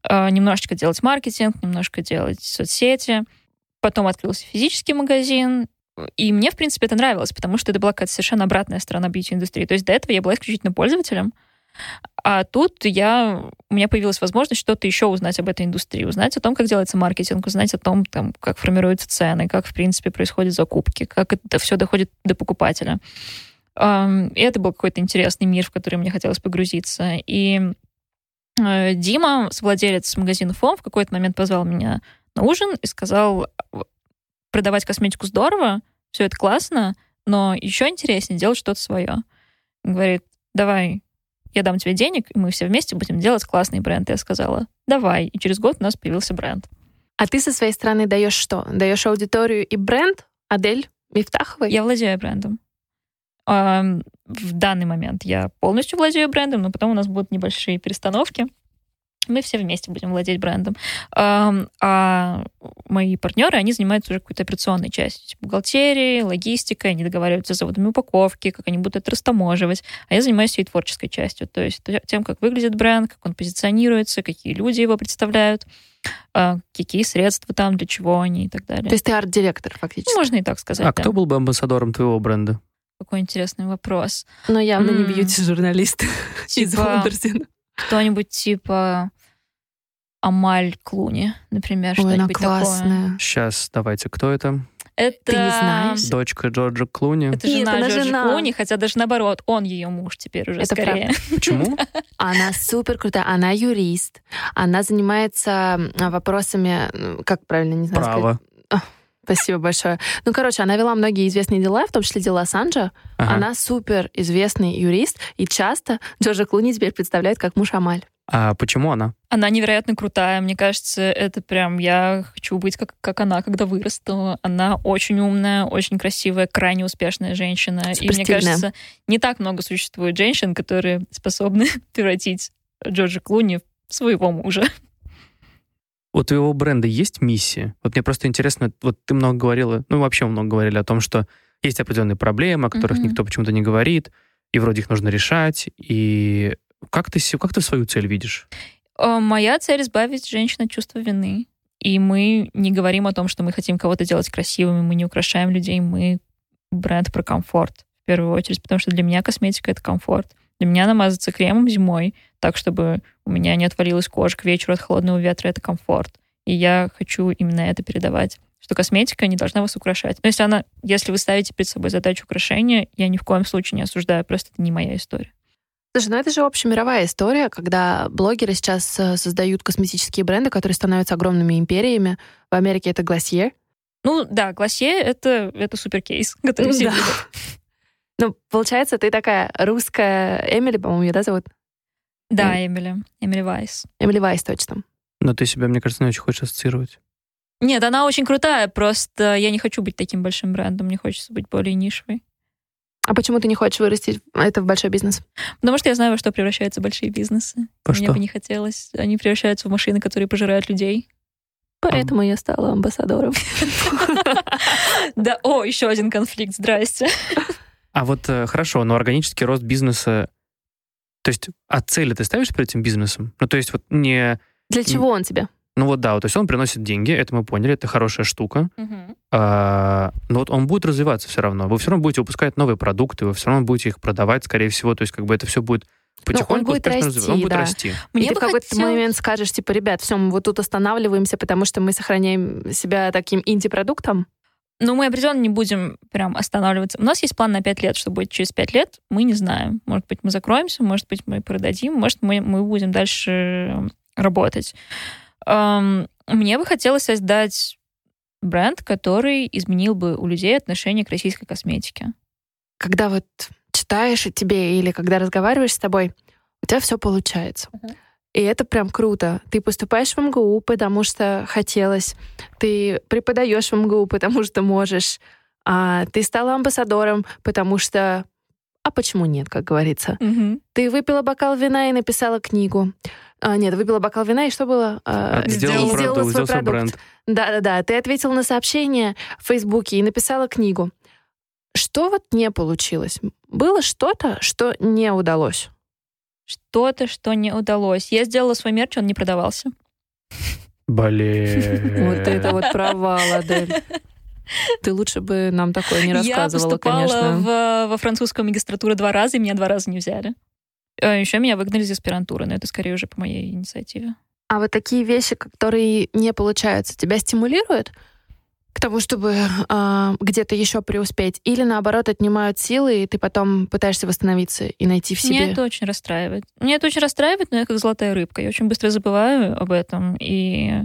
э, немножечко делать маркетинг, немножко делать соцсети. Потом открылся физический магазин, и мне, в принципе, это нравилось, потому что это была какая-то совершенно обратная сторона бьюти-индустрии. То есть до этого я была исключительно пользователем, а тут я, у меня появилась возможность что-то еще узнать об этой индустрии, узнать о том, как делается маркетинг, узнать о том, там, как формируются цены, как, в принципе, происходят закупки, как это все доходит до покупателя. И это был какой-то интересный мир, в который мне хотелось погрузиться. И э, Дима, совладелец магазина ФОМ, в какой-то момент позвал меня на ужин и сказал, продавать косметику здорово, все это классно, но еще интереснее делать что-то свое. Говорит, давай, я дам тебе денег, и мы все вместе будем делать классный бренд. Я сказала, давай. И через год у нас появился бренд. А ты со своей стороны даешь что? Даешь аудиторию и бренд? Адель Мифтаховой? Я владею брендом. В данный момент я полностью владею брендом, но потом у нас будут небольшие перестановки. Мы все вместе будем владеть брендом. А мои партнеры, они занимаются уже какой-то операционной частью. Типа бухгалтерии, логистикой, они договариваются с заводами упаковки, как они будут это растаможивать. А я занимаюсь всей творческой частью. То есть тем, как выглядит бренд, как он позиционируется, какие люди его представляют, а, какие средства там, для чего они и так далее. То есть ты арт-директор фактически. Ну, можно и так сказать. А да. кто был бы амбассадором твоего бренда? Какой интересный вопрос. Но явно не М. бьюти-журналист из Типа Вундерсина. кто-нибудь типа Амаль Клуни, например, что-нибудь такое. Сейчас, давайте, кто это? Это... Ты не знаешь? Дочка Джорджа Клуни. Это Нет, жена она Джорджа жена. Клуни, хотя даже наоборот, он ее муж теперь уже Это скорее. Почему? Она супер крутая, она юрист, она занимается м, вопросами, м, как правильно, не знаю сказать. Право. Спасибо большое. Ну, короче, она вела многие известные дела, в том числе дела Санджа. Ага. Она супер известный юрист, и часто Джорджа Клуни теперь представляет как муж Амаль. А почему она? Она невероятно крутая. Мне кажется, это прям я хочу быть как, как она, когда вырасту. Она очень умная, очень красивая, крайне успешная женщина. И мне кажется, не так много существует женщин, которые способны превратить Джорджа Клуни в своего мужа. У твоего бренда есть миссия? Вот мне просто интересно, вот ты много говорила, ну вообще много говорили о том, что есть определенные проблемы, о которых Мгм. никто почему-то не говорит, и вроде их нужно решать. И как ты, как ты свою цель видишь? Э, Моя цель — избавить женщин от чувства вины. И мы не говорим о том, что мы хотим кого-то делать красивыми, мы не украшаем людей, мы бренд про комфорт в первую очередь, потому что для меня косметика — это комфорт. Для меня намазаться кремом зимой, так, чтобы у меня не отвалилась кожа к вечеру от холодного ветра, это комфорт. И я хочу именно это передавать что косметика не должна вас украшать. Но если она, если вы ставите перед собой задачу украшения, я ни в коем случае не осуждаю, просто это не моя история. Слушай, ну это же общемировая история, когда блогеры сейчас э, создают косметические бренды, которые становятся огромными империями. В Америке это Glossier. Ну да, Гласье это, это супер кейс, который все Да. Ну, получается, ты такая русская Эмили, по-моему, ее, да, зовут? Да, Эмили. Эмили Вайс. Эмили Вайс, точно. Но ты себя, мне кажется, не очень хочешь ассоциировать. Нет, она очень крутая, просто я не хочу быть таким большим брендом, мне хочется быть более нишевой. А почему ты не хочешь вырастить это в большой бизнес? Потому что я знаю, во что превращаются большие бизнесы. Во Мне что? бы не хотелось. Они превращаются в машины, которые пожирают людей. Поэтому я стала амбассадором. Да, о, еще один конфликт, здрасте. А вот э, хорошо, но органический рост бизнеса, то есть, а цели ты ставишь перед этим бизнесом? Ну, то есть, вот не... Для чего он тебе? Ну вот да, вот, то есть он приносит деньги, это мы поняли, это хорошая штука. А, но вот он будет развиваться все равно. Вы все равно будете выпускать новые продукты, вы все равно будете их продавать, скорее всего. То есть как бы это все будет потихоньку будет успешно расти, развиваться. Он будет да. расти. И Мне ты бы в какой-то хотелось- момент скажешь, типа, ребят, все, мы вот тут останавливаемся, потому что мы сохраняем себя таким инди-продуктом. Ну, мы определенно не будем прям останавливаться. У нас есть план на 5 лет, что будет через 5 лет, мы не знаем. Может быть, мы закроемся, может быть, мы продадим, может, мы, мы будем дальше работать. Мне бы хотелось создать бренд, который изменил бы у людей отношение к российской косметике. Когда вот читаешь и тебе или когда разговариваешь с тобой, у тебя все получается. Мгм. И это прям круто. Ты поступаешь в МГУ, потому что хотелось. Ты преподаешь в МГУ, потому что можешь. А ты стала амбассадором, потому что... А почему нет, как говорится? Ты выпила бокал вина и написала книгу. А, нет, выпила бокал вина, и что было? А, А, и сделал сделала продукт, свой сделал свой продукт. бренд. Да-да-да, ты ответила на сообщение в Фейсбуке и написала книгу. Что вот не получилось? Было что-то, что не удалось? Что-то, что не удалось. Я сделала свой мерч, он не продавался. Блин. Вот это вот провал, Адель. Ты лучше бы нам такое не Я рассказывала, поступала конечно. в- во французскую магистратуру два раза, и меня два раза не взяли. Еще меня выгнали из аспирантуры, но это скорее уже по моей инициативе. А вот такие вещи, которые не получаются, тебя стимулируют к тому, чтобы а, где-то еще преуспеть? Или наоборот отнимают силы, и ты потом пытаешься восстановиться и найти в Меня себе? это очень расстраивает. Меня это очень расстраивает, но я как золотая рыбка. Я очень быстро забываю об этом и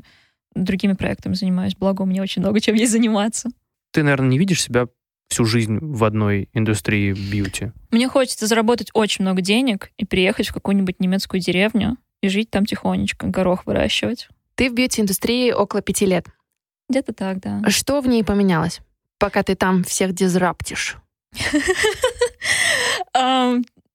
другими проектами занимаюсь. Благо, у меня очень много чем есть заниматься. Ты, наверное, не видишь себя всю жизнь в одной индустрии бьюти. Мне хочется заработать очень много денег и приехать в какую-нибудь немецкую деревню и жить там тихонечко, горох выращивать. Ты в бьюти-индустрии около пяти лет. Где-то так, да. Что в ней поменялось, пока ты там всех дизраптишь?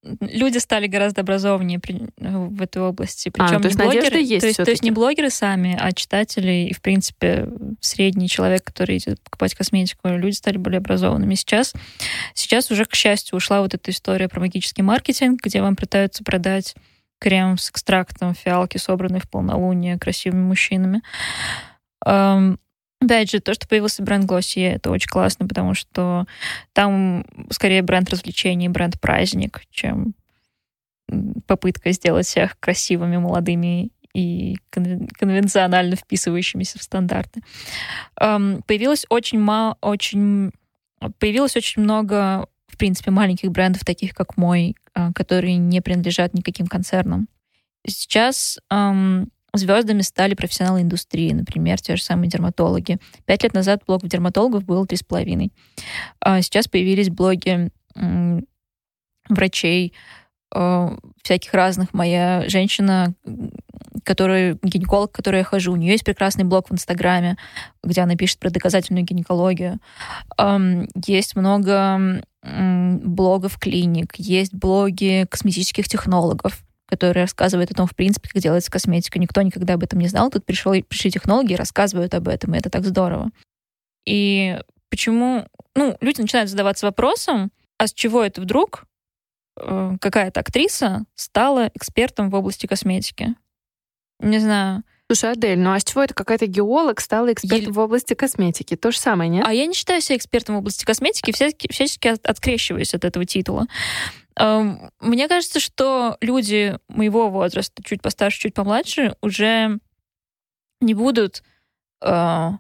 Люди стали гораздо образованнее при- в этой области. Причем А, то есть не блогеры, есть то есть, то есть не блогеры сами, а читатели и, в принципе, средний человек, который идет покупать косметику, люди стали более образованными. Сейчас, сейчас уже, к счастью, ушла вот эта история про магический маркетинг, где вам пытаются продать крем с экстрактом фиалки, собранный в полнолуние красивыми мужчинами. Ам, Опять же, то, что появился бренд Glossier, это очень классно, потому что там скорее бренд развлечений, бренд праздник, чем попытка сделать всех красивыми, молодыми и конвенционально вписывающимися в стандарты. Появилось очень мало, очень появилось очень много, в принципе, маленьких брендов, таких как мой, а, которые не принадлежат никаким концернам. Сейчас эм, звездами стали профессионалы индустрии, например, те же самые дерматологи. Пять лет назад блог дерматологов был три с половиной. А сейчас появились блоги врачей, э, всяких разных. Моя женщина, которая гинеколог, к которой я хожу, у нее есть прекрасный блог в Инстаграме, где она пишет про доказательную гинекологию. Есть много блогов клиник, есть блоги косметических технологов, которые рассказывают о том, в принципе, как делается косметика. Никто никогда об этом не знал. Тут пришел, пришли технологи и рассказывают об этом, и это так здорово. И почему... Ну, люди начинают задаваться вопросом, а с чего это вдруг э, какая-то актриса стала экспертом в области косметики? Не знаю. Слушай, Адель, ну а с чего это какая-то геолог стала экспертом Ель... в области косметики? То же самое, нет? А я не считаю себя экспертом в области косметики, всячески, всячески открещиваюсь от этого титула. Эм, мне кажется, что люди моего возраста, чуть постарше, чуть помладше, уже не будут э,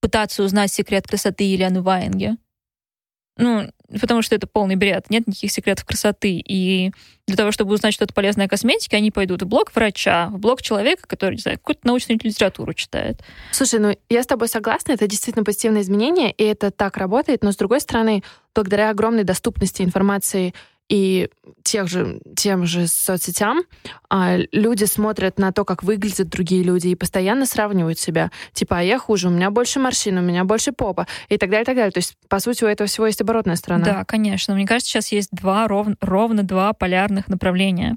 пытаться узнать секрет красоты Елены Ваенге. Ну, потому что это полный бред. Нет никаких секретов красоты. И для того, чтобы узнать что-то полезное о косметике, они пойдут в блог врача, в блог человека, который, не знаю, какую-то научную литературу читает. Слушай, ну я с тобой согласна, это действительно позитивное изменение, и это так работает, но с другой стороны, благодаря огромной доступности информации и тех же, тем же соцсетям а, люди смотрят на то, как выглядят другие люди, и постоянно сравнивают себя. Типа, а я хуже, у меня больше морщин, у меня больше попа, и так далее, и так далее. То есть, по сути, у этого всего есть оборотная сторона. Да, конечно. Мне кажется, сейчас есть два, ров, ровно два полярных направления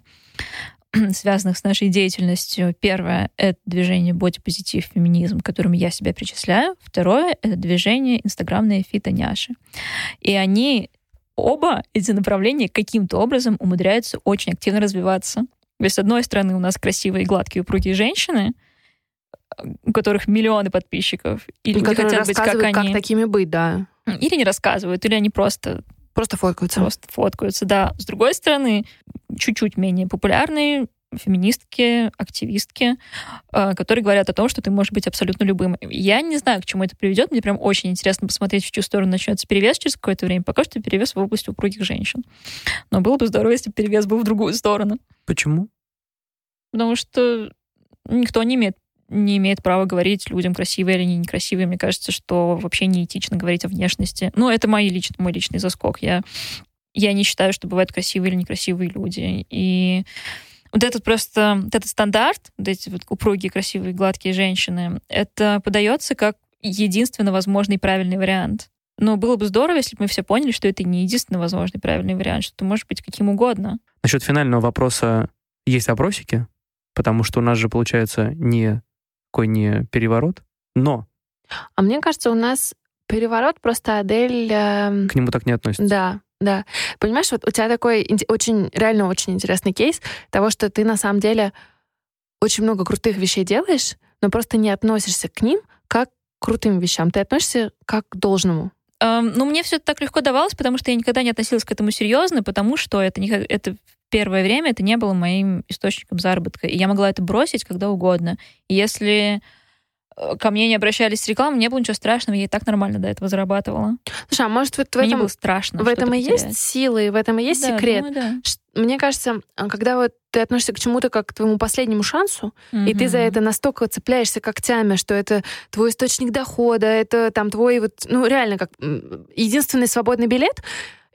связанных с нашей деятельностью. Первое — это движение бодипозитив феминизм, к которому я себя причисляю. Второе — это движение инстаграмные фитоняши. И они оба эти направления каким-то образом умудряются очень активно развиваться. То есть, с одной стороны, у нас красивые, гладкие, упругие женщины, у которых миллионы подписчиков, или которые хотят быть как они. как такими быть, да. Или не рассказывают, или они просто... Просто фоткаются. Просто фоткаются, да. С другой стороны, чуть-чуть менее популярные феминистки, активистки, э, которые говорят о том, что ты можешь быть абсолютно любым. Я не знаю, к чему это приведет. Мне прям очень интересно посмотреть, в чью сторону начнется перевес через какое-то время. Пока что перевес в области упругих женщин. Но было бы здорово, если бы перевес был в другую сторону. Почему? Потому что никто не имеет не имеет права говорить людям, красивые или они некрасивые. Мне кажется, что вообще неэтично говорить о внешности. Ну, это мой личный, мой личный заскок. Я, я не считаю, что бывают красивые или некрасивые люди. И вот этот просто, вот этот стандарт, вот эти вот упругие, красивые, гладкие женщины, это подается как единственно возможный правильный вариант. Но было бы здорово, если бы мы все поняли, что это не единственно возможный правильный вариант, что это может быть каким угодно. Насчет финального вопроса есть вопросики, потому что у нас же получается не какой не переворот, но... А мне кажется, у нас переворот просто Адель... Э... К нему так не относится. Да, да. Понимаешь, вот у тебя такой очень, реально очень интересный кейс того, что ты на самом деле очень много крутых вещей делаешь, но просто не относишься к ним как к крутым вещам. Ты относишься как к должному. Um, ну, мне все это так легко давалось, потому что я никогда не относилась к этому серьезно, потому что это, не, это первое время это не было моим источником заработка. И я могла это бросить когда угодно. И если ко мне не обращались с рекламой, не было ничего страшного, я и так нормально до этого зарабатывала. Слушай, а может вот в этом... Мне было страшно В этом и потерять. есть силы, в этом и есть да, секрет. Думаю, да. Мне кажется, а, когда вот ты относишься к чему-то как к твоему последнему шансу, угу. и ты за это настолько цепляешься когтями, что это твой источник дохода, это там твой вот, ну реально как единственный свободный билет,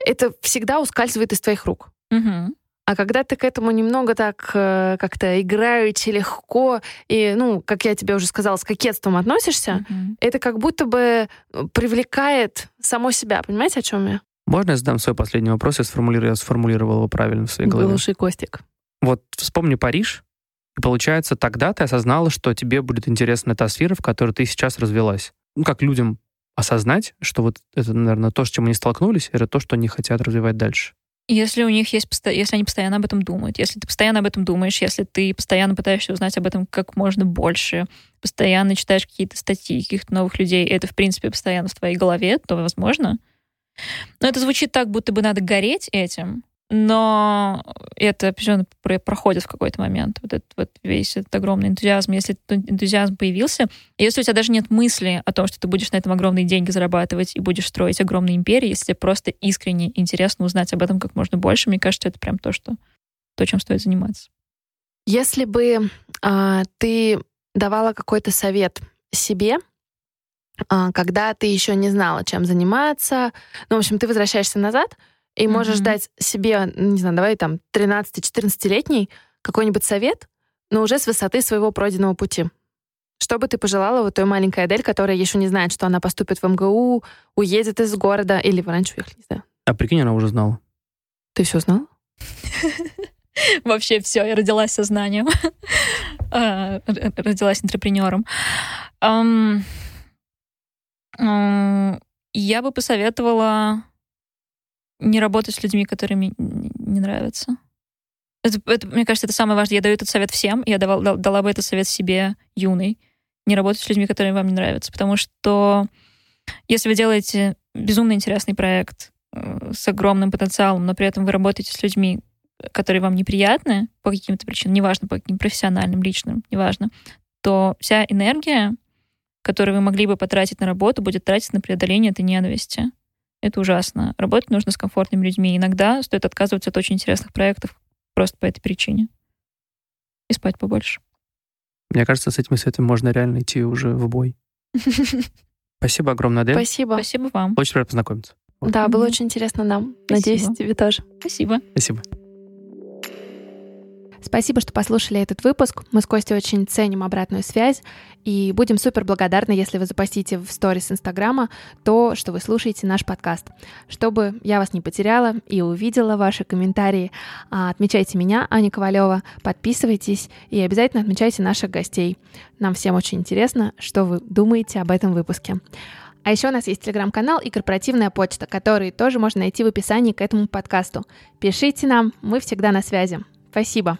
это всегда ускальзывает из твоих рук. Угу. А когда ты к этому немного так э, как-то играючи, легко, и, ну, как я тебе уже сказала, с кокетством относишься, mm-hmm. это как будто бы привлекает само себя. Понимаете, о чем я? Можно я задам свой последний вопрос? Я сформулировал, я сформулировал его правильно в своей голове. Глуши Костик. Вот вспомни Париж, и получается, тогда ты осознала, что тебе будет интересна та сфера, в которой ты сейчас развелась. Ну, как людям осознать, что вот это, наверное, то, с чем они столкнулись, это то, что они хотят развивать дальше. Если у них есть, если они постоянно об этом думают, если ты постоянно об этом думаешь, если ты постоянно пытаешься узнать об этом как можно больше, постоянно читаешь какие-то статьи каких-то новых людей, и это, в принципе, постоянно в твоей голове, то возможно. Но это звучит так, будто бы надо гореть этим. Но это определенно проходит в какой-то момент, вот этот вот весь этот огромный энтузиазм. Если этот энтузиазм появился, если у тебя даже нет мысли о том, что ты будешь на этом огромные деньги зарабатывать и будешь строить огромные империи, если тебе просто искренне интересно узнать об этом как можно больше, мне кажется, это прям то, что то, чем стоит заниматься. Если бы а, ты давала какой-то совет себе, а, когда ты еще не знала, чем заниматься, ну, в общем, ты возвращаешься назад — и mm-hmm. можешь дать себе, не знаю, давай там 13-14-летний какой-нибудь совет, но уже с высоты своего пройденного пути. Что бы ты пожелала вот той маленькой Адель, которая еще не знает, что она поступит в МГУ, уедет из города или в раньше уехали, не знаю. А прикинь, она уже знала. Ты все знала? Вообще все, я родилась сознанием. А, родилась интерпренером. Я бы посоветовала не работать с людьми, которые мне не нравятся. Это, это, мне кажется, это самое важное. Я даю этот совет всем. Я давал, дала бы этот совет себе юной. Не работать с людьми, которые вам не нравятся. Потому что если вы делаете безумно интересный проект э, с огромным потенциалом, но при этом вы работаете с людьми, которые вам неприятны по каким-то причинам, неважно, по каким профессиональным, личным, неважно, то вся энергия, которую вы могли бы потратить на работу, будет тратиться на преодоление этой ненависти. Это ужасно. Работать нужно с комфортными людьми. Иногда стоит отказываться от очень интересных проектов просто по этой причине. И спать побольше. Мне кажется, с этими советами можно реально идти уже в бой. Спасибо огромное, Адель. Спасибо. Спасибо вам. Очень рад познакомиться. Да, было очень интересно нам. Надеюсь, тебе тоже. Спасибо. Спасибо. Спасибо, что послушали этот выпуск. Мы с Костей очень ценим обратную связь и будем супер благодарны, если вы запостите в сторис Инстаграма то, что вы слушаете наш подкаст. Чтобы я вас не потеряла и увидела ваши комментарии, а, отмечайте меня, Аня Ковалева, подписывайтесь и обязательно отмечайте наших гостей. Нам всем очень интересно, что вы думаете об этом выпуске. А еще у нас есть телеграм-канал и корпоративная почта, которые тоже можно найти в описании к этому подкасту. Пишите нам, мы всегда на связи. Спасибо.